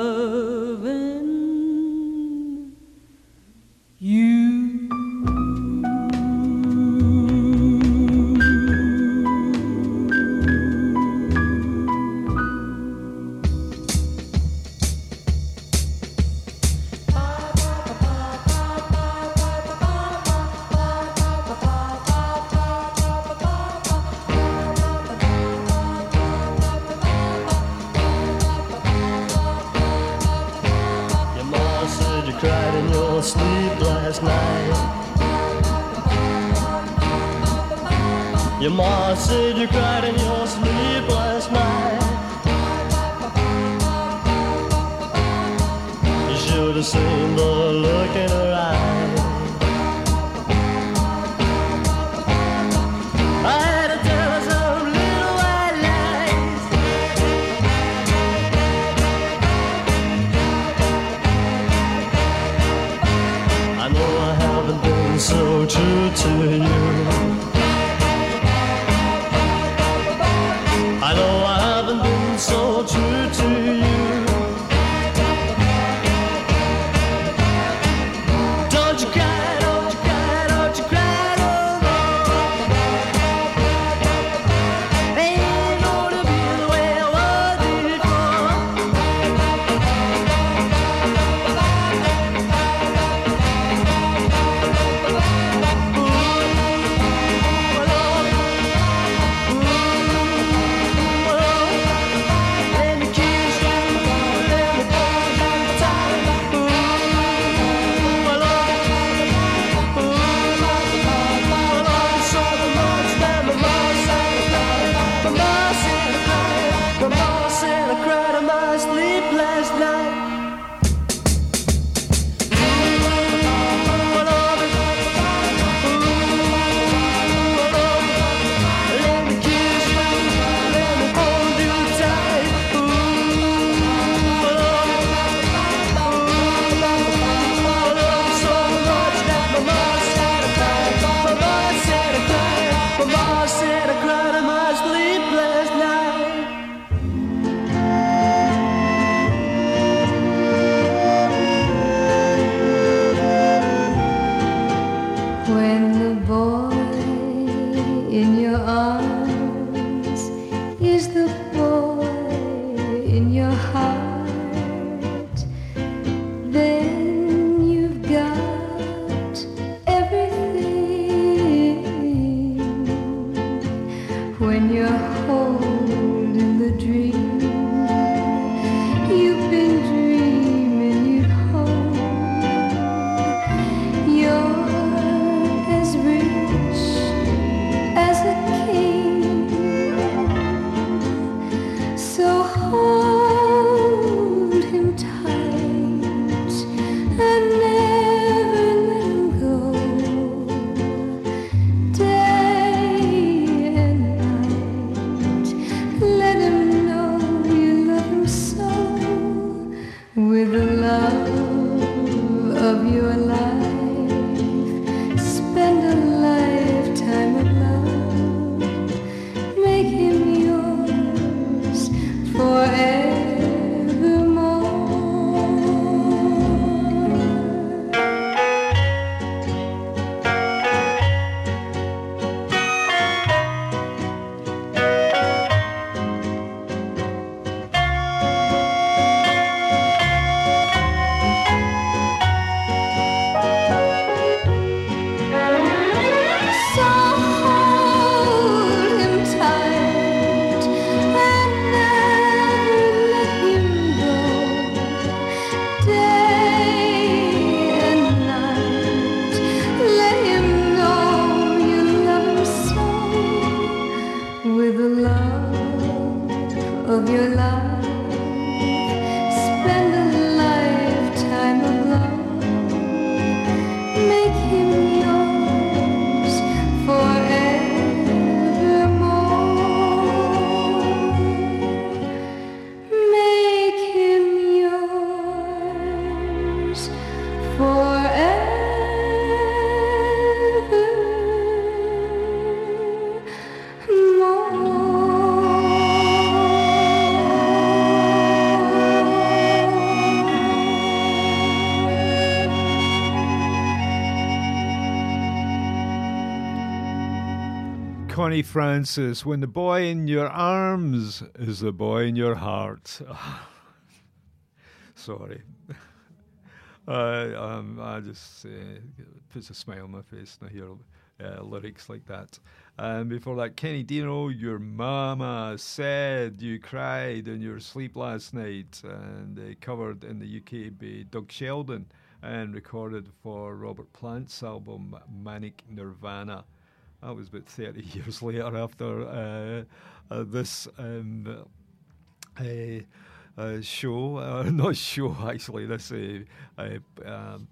Connie Francis, when the boy in your arms is the boy in your heart. Sorry. Uh, um, I just uh, puts a smile on my face when I hear uh, lyrics like that. And before that, Kenny Dino, your mama said you cried in your sleep last night, and uh, covered in the UK by Doug Sheldon and recorded for Robert Plant's album Manic Nirvana. That was about 30 years later after uh, uh, this um, uh, show, not show actually, this um,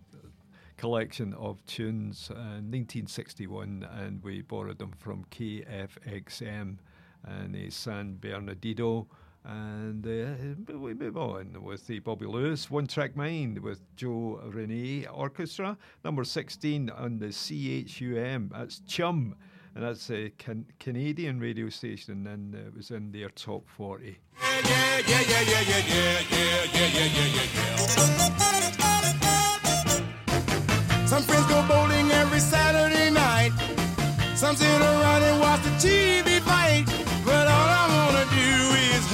collection of tunes, uh, 1961, and we borrowed them from KFXM and uh, San Bernardino. And uh, we move on with the Bobby Lewis One Track Mind with Joe Rene Orchestra, number 16 on the CHUM. That's Chum, and that's a can- Canadian radio station, and uh, it was in their top 40. yeah, yeah, yeah, yeah, yeah, yeah, yeah, yeah, yeah, yeah, yeah. Some friends go bowling every Saturday night. Some sit around and watch the TV fight.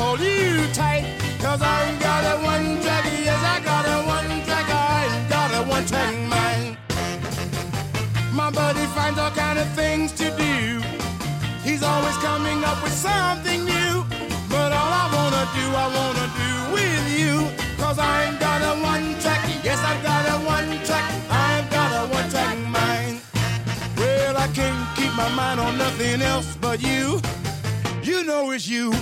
Hold you tight. Cause I got a one track, yes, I got a one track, I got a one track mind. My buddy finds all kind of things to do. He's always coming up with something new. But all I wanna do, I wanna do with you. Cause I ain't got a one track, yes, I've got a one track, I've got a one track mind. Well, I can't keep my mind on nothing else but you. You know it's you,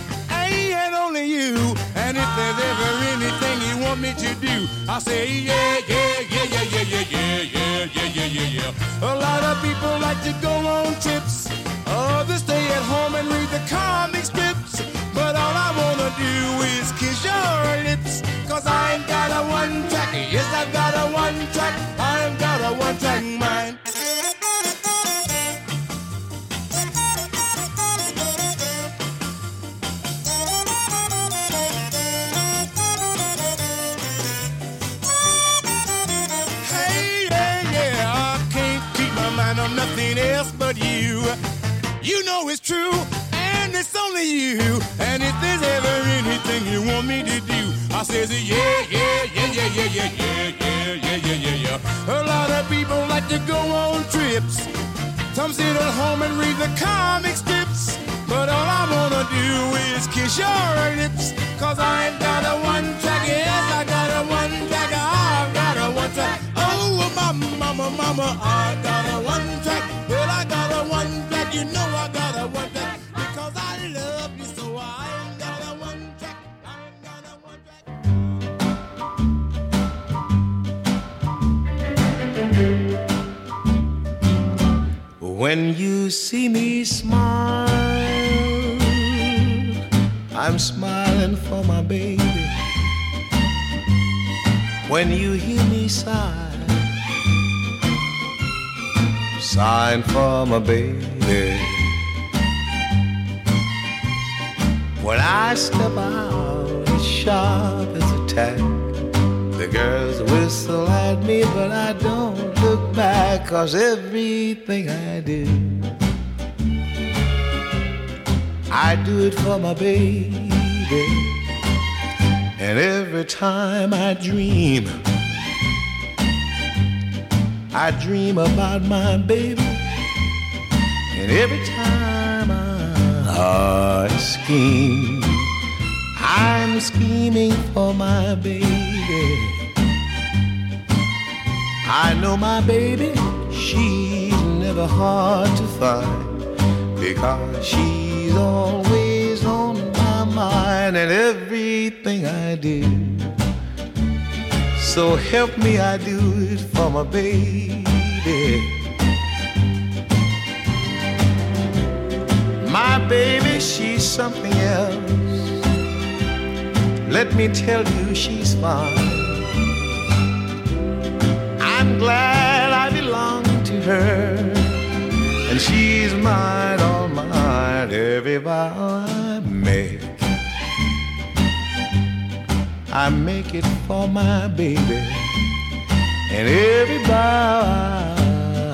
And only you. And if there's ever anything you want me to do, I say yeah, yeah, yeah, yeah, yeah, yeah, yeah, yeah, yeah, yeah, yeah, yeah. A lot of people like to go on trips. Others stay at home and read the comic strips. But all I wanna do is kiss your lips. Cause I ain't got a one track. Yes, I've got a one track. I've got a one track mind. Know it's true, and it's only you. And if there's ever anything you want me to do, I says yeah, yeah, yeah, yeah, yeah, yeah, yeah, yeah, yeah, yeah, yeah. A lot of people like to go on trips. Some sit at home and read the comic strips. But all I wanna do is kiss your lips. Cause I ain't got a one track, yes, I got a one track, I've got a one track. Oh, mama, mama, mama, I got a one track. When you see me smile, I'm smiling for my baby. When you hear me sigh, sighing for my baby. When I step out as sharp as a tack, the girls whistle at me, but I don't back, cause everything I do, I do it for my baby. And every time I dream, I dream about my baby. And every time I, I scheme, I'm scheming for my baby. I know my baby, she's never hard to find because she's always on my mind and everything I do. So help me, I do it for my baby. My baby, she's something else. Let me tell you, she's fine. Glad I belong to her, and she's mine, all mine. Every vow I make, I make it for my baby, and every vow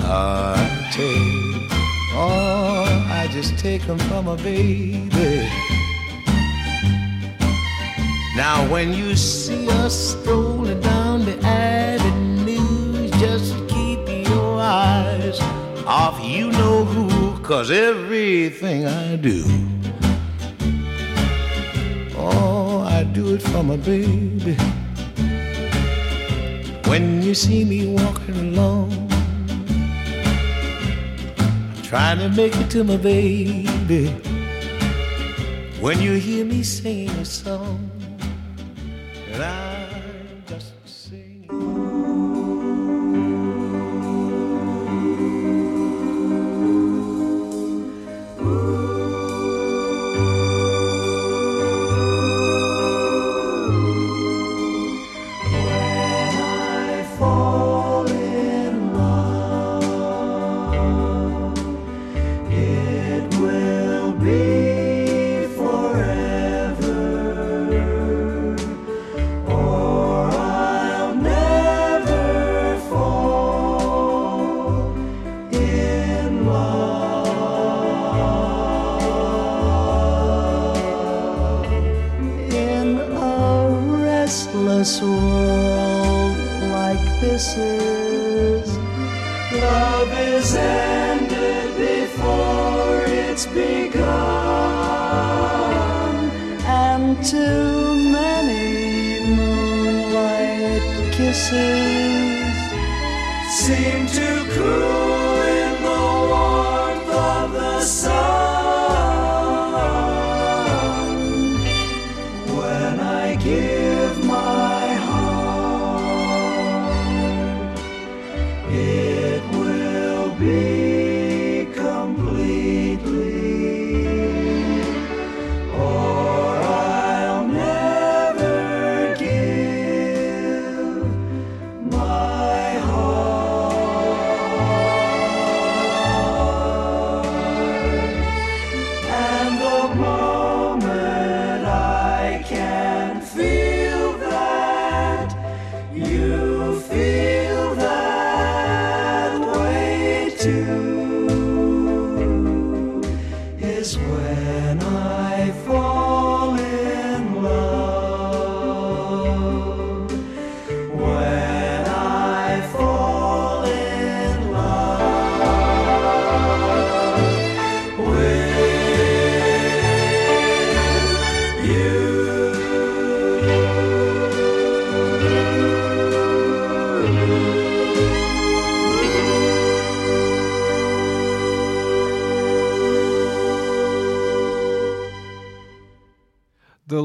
I take, oh, I just take them from a baby. Now, when you see us strolling down eyes off you know who, cause everything I do, oh, I do it for my baby. When you see me walking along, trying to make it to my baby. When you hear me singing a song, and I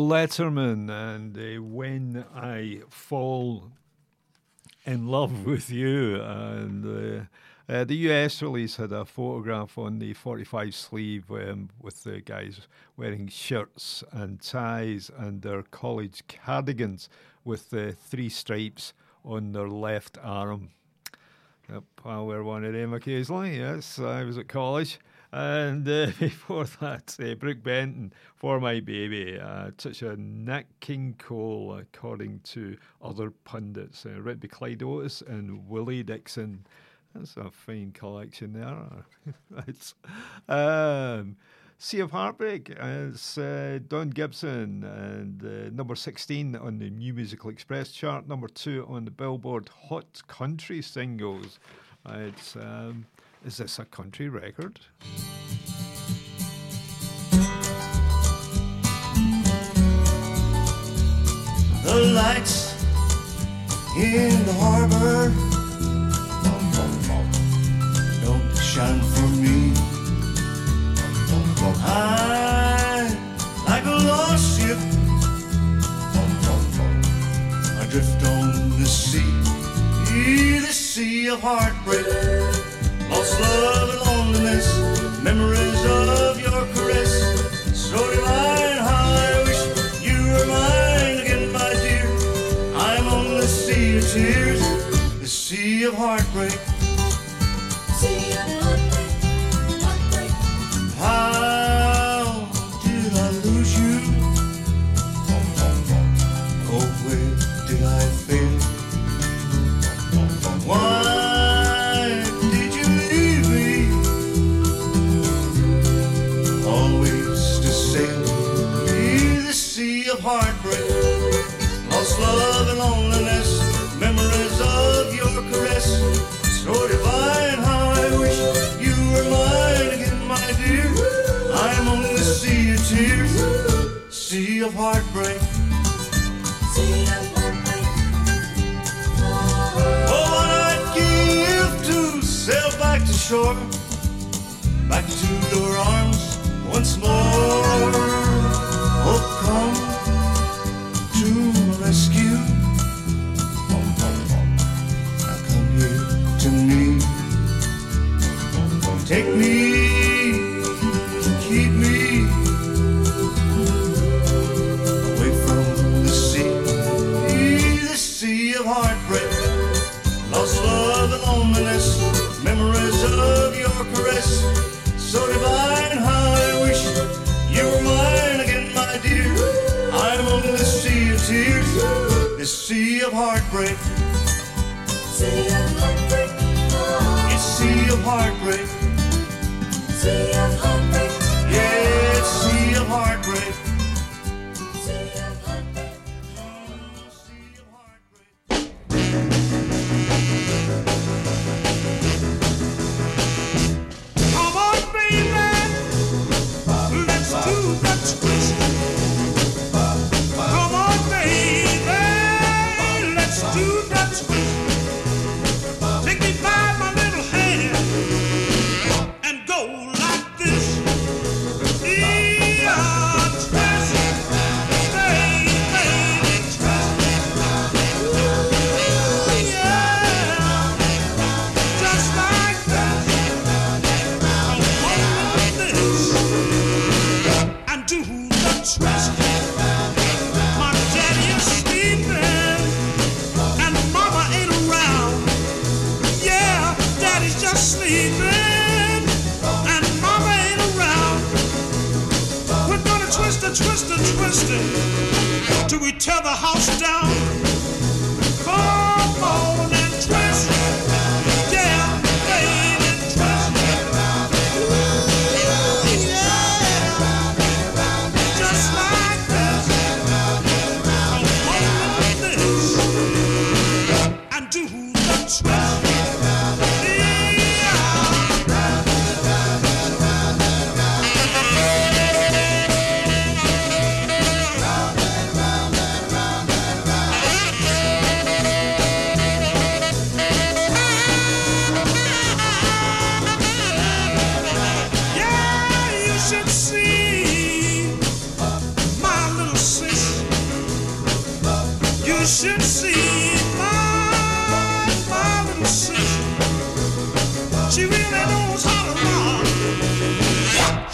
Letterman and uh, When I Fall in Love with You. And uh, uh, the US release had a photograph on the 45 sleeve um, with the guys wearing shirts and ties and their college cardigans with the three stripes on their left arm. Yep, I wear one of them occasionally. Yes, I was at college. And uh, before that, uh, Brook Benton, For My Baby, uh, such a Nat King Cole, according to other pundits. Uh, Ritby Clyde Otis and Willie Dixon. That's a fine collection there. it's, um, Sea of Heartbreak is uh, Don Gibson and uh, number 16 on the New Musical Express chart, number 2 on the Billboard Hot Country Singles. It's um, is this a country record? the lights in the harbor don't shine for me. I, like a lost ship, I drift on the sea, the sea of heartbreak, love and loneliness, memories heartbreak. Oh, what I'd give to sail back to shore, back to your arms once more. Heartbreak. Sea of heartbreak. It's sea of heartbreak. Sea of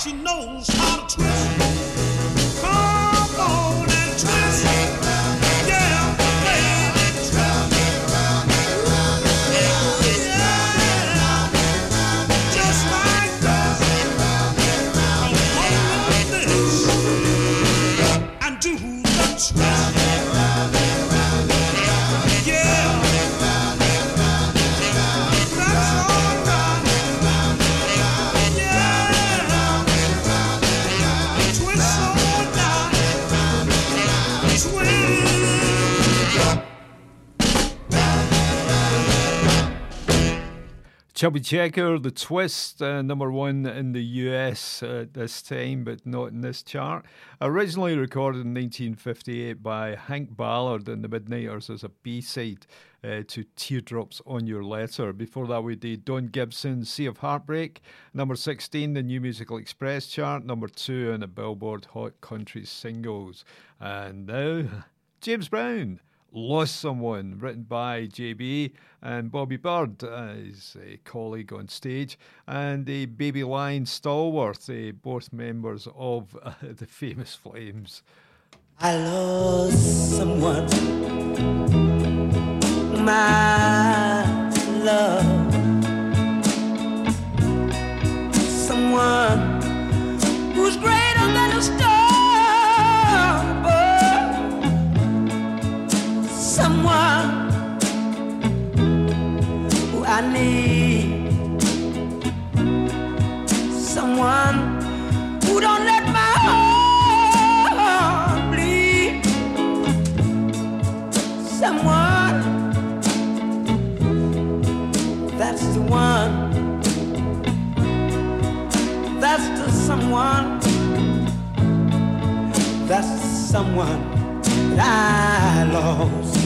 She knows how Chubby Checker, The Twist, uh, number one in the US at this time, but not in this chart. Originally recorded in 1958 by Hank Ballard and the Midnighters as a B side uh, to Teardrops on Your Letter. Before that, we did Don Gibson, Sea of Heartbreak, number 16, the New Musical Express chart, number two on the Billboard Hot Country Singles. And now, James Brown. Lost Someone, written by JB and Bobby Byrd, his uh, colleague on stage, and uh, Baby Lion Stallworth, uh, both members of the famous Flames. I lost someone, my love, someone who's greater than a star, someone who I need, someone who don't let my heart bleed. Someone that's the one. That's the someone. That's the someone that I lost.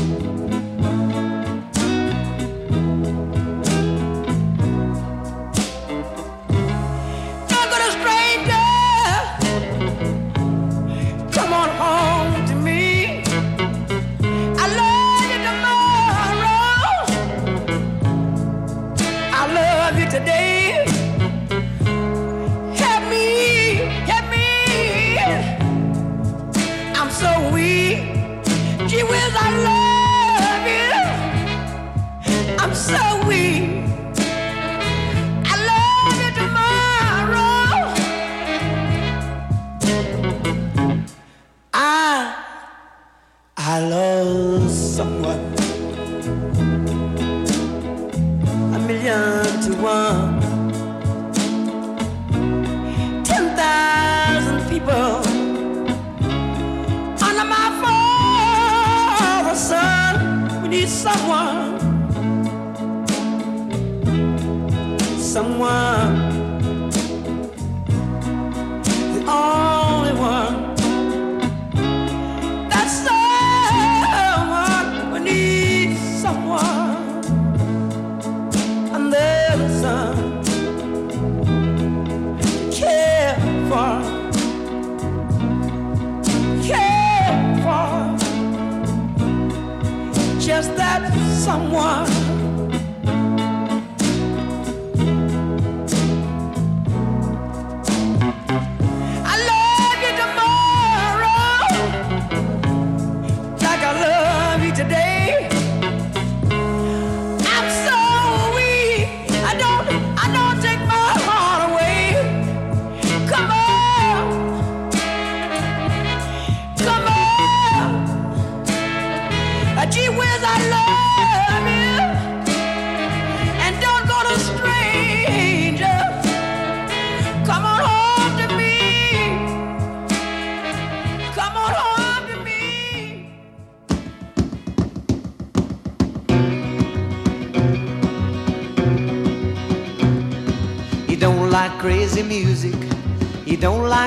I love someone a million to one. Ten thousand people under my father's sun. We need someone, someone. Just that someone.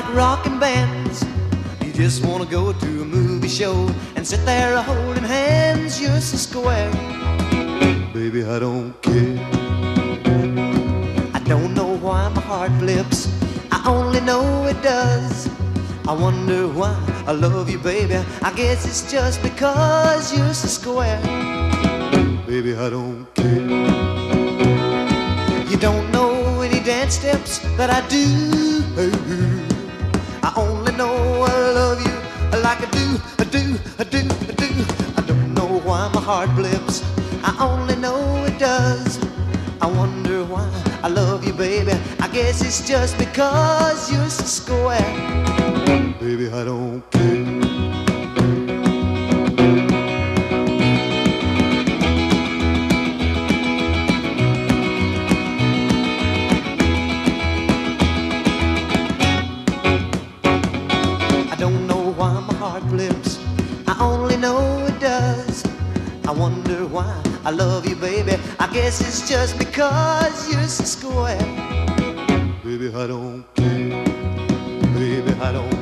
Like rockin' bands. You just wanna go to a movie show and sit there holding hands. You're so square. Baby, I don't care. I don't know why my heart flips. I only know it does. I wonder why I love you, baby. I guess it's just because you're so square. Baby, I don't care. You don't know any dance steps that I do. Heart blips. I only know it does. I wonder why I love you, baby. I guess it's just because you're so square. Baby, I don't care. I love you, baby. I guess it's just because you're so square. Baby, I don't care. Baby, I don't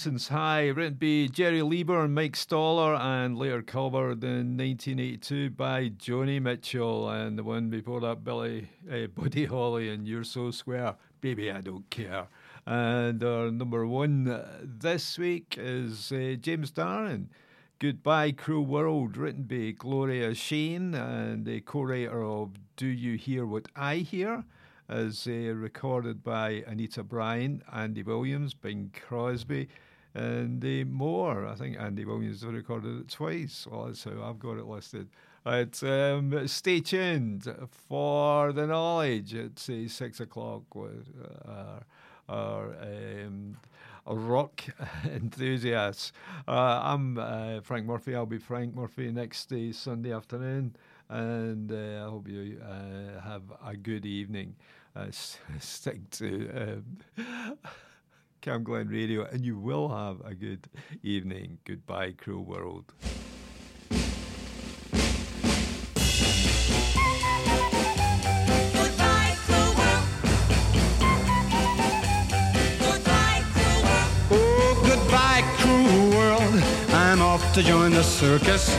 Mountains High, written by Jerry Leiber and Mike Stoller, and later covered in 1982 by Joni Mitchell, and the one before that, Billy uh, Buddy Holly and You're So Square. Baby, I don't care. And our number one uh, this week is uh, James Darren. Goodbye, Cruel World, written by Gloria Shayne and the co writer of Do You Hear What I Hear? as uh, recorded by Anita Bryant, Andy Williams, Bing Crosby, and uh, more. I think Andy Williams recorded it twice. Well, that's how I've got it listed. Right, um, stay tuned for the knowledge at say six o'clock with our, our um, rock enthusiasts. Uh, I'm uh, Frank Murphy. I'll be Frank Murphy next uh, Sunday afternoon, and uh, I hope you uh, have a good evening. Uh, stick to um, Camglen Radio, and you will have a good evening. Goodbye, cruel world. Oh, goodbye, cruel world. I'm off to join the circus.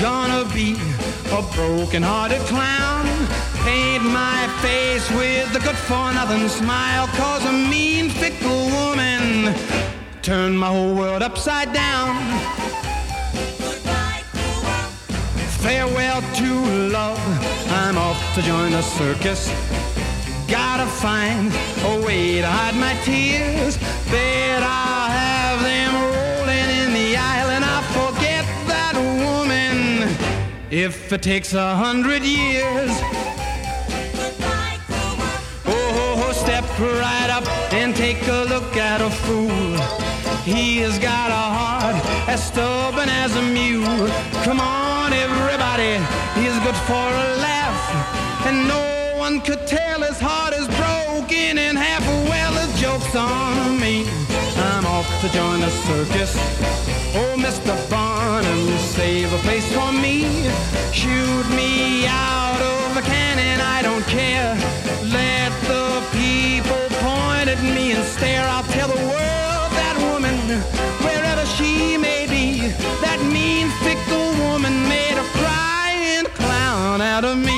Gonna be a broken-hearted clown. Paint my face with a good for nothing smile. Cause a mean, fickle woman turned my whole world upside down. Farewell to love. I'm off to join the circus. Gotta find a way to hide my tears. Bet I'll have if it takes a hundred years. Oh, step right up and take a look at a fool. He has got a heart as stubborn as a mule. Come on, everybody, he's good for a laugh. And no one could tell his heart is broken in half. A well, the joke's on to join the circus. Oh, Mr. Barnum, save a place for me. Shoot me out of a cannon, I don't care. Let the people point at me and stare. I'll tell the world that woman, wherever she may be, that mean, fickle woman made a crying clown out of me.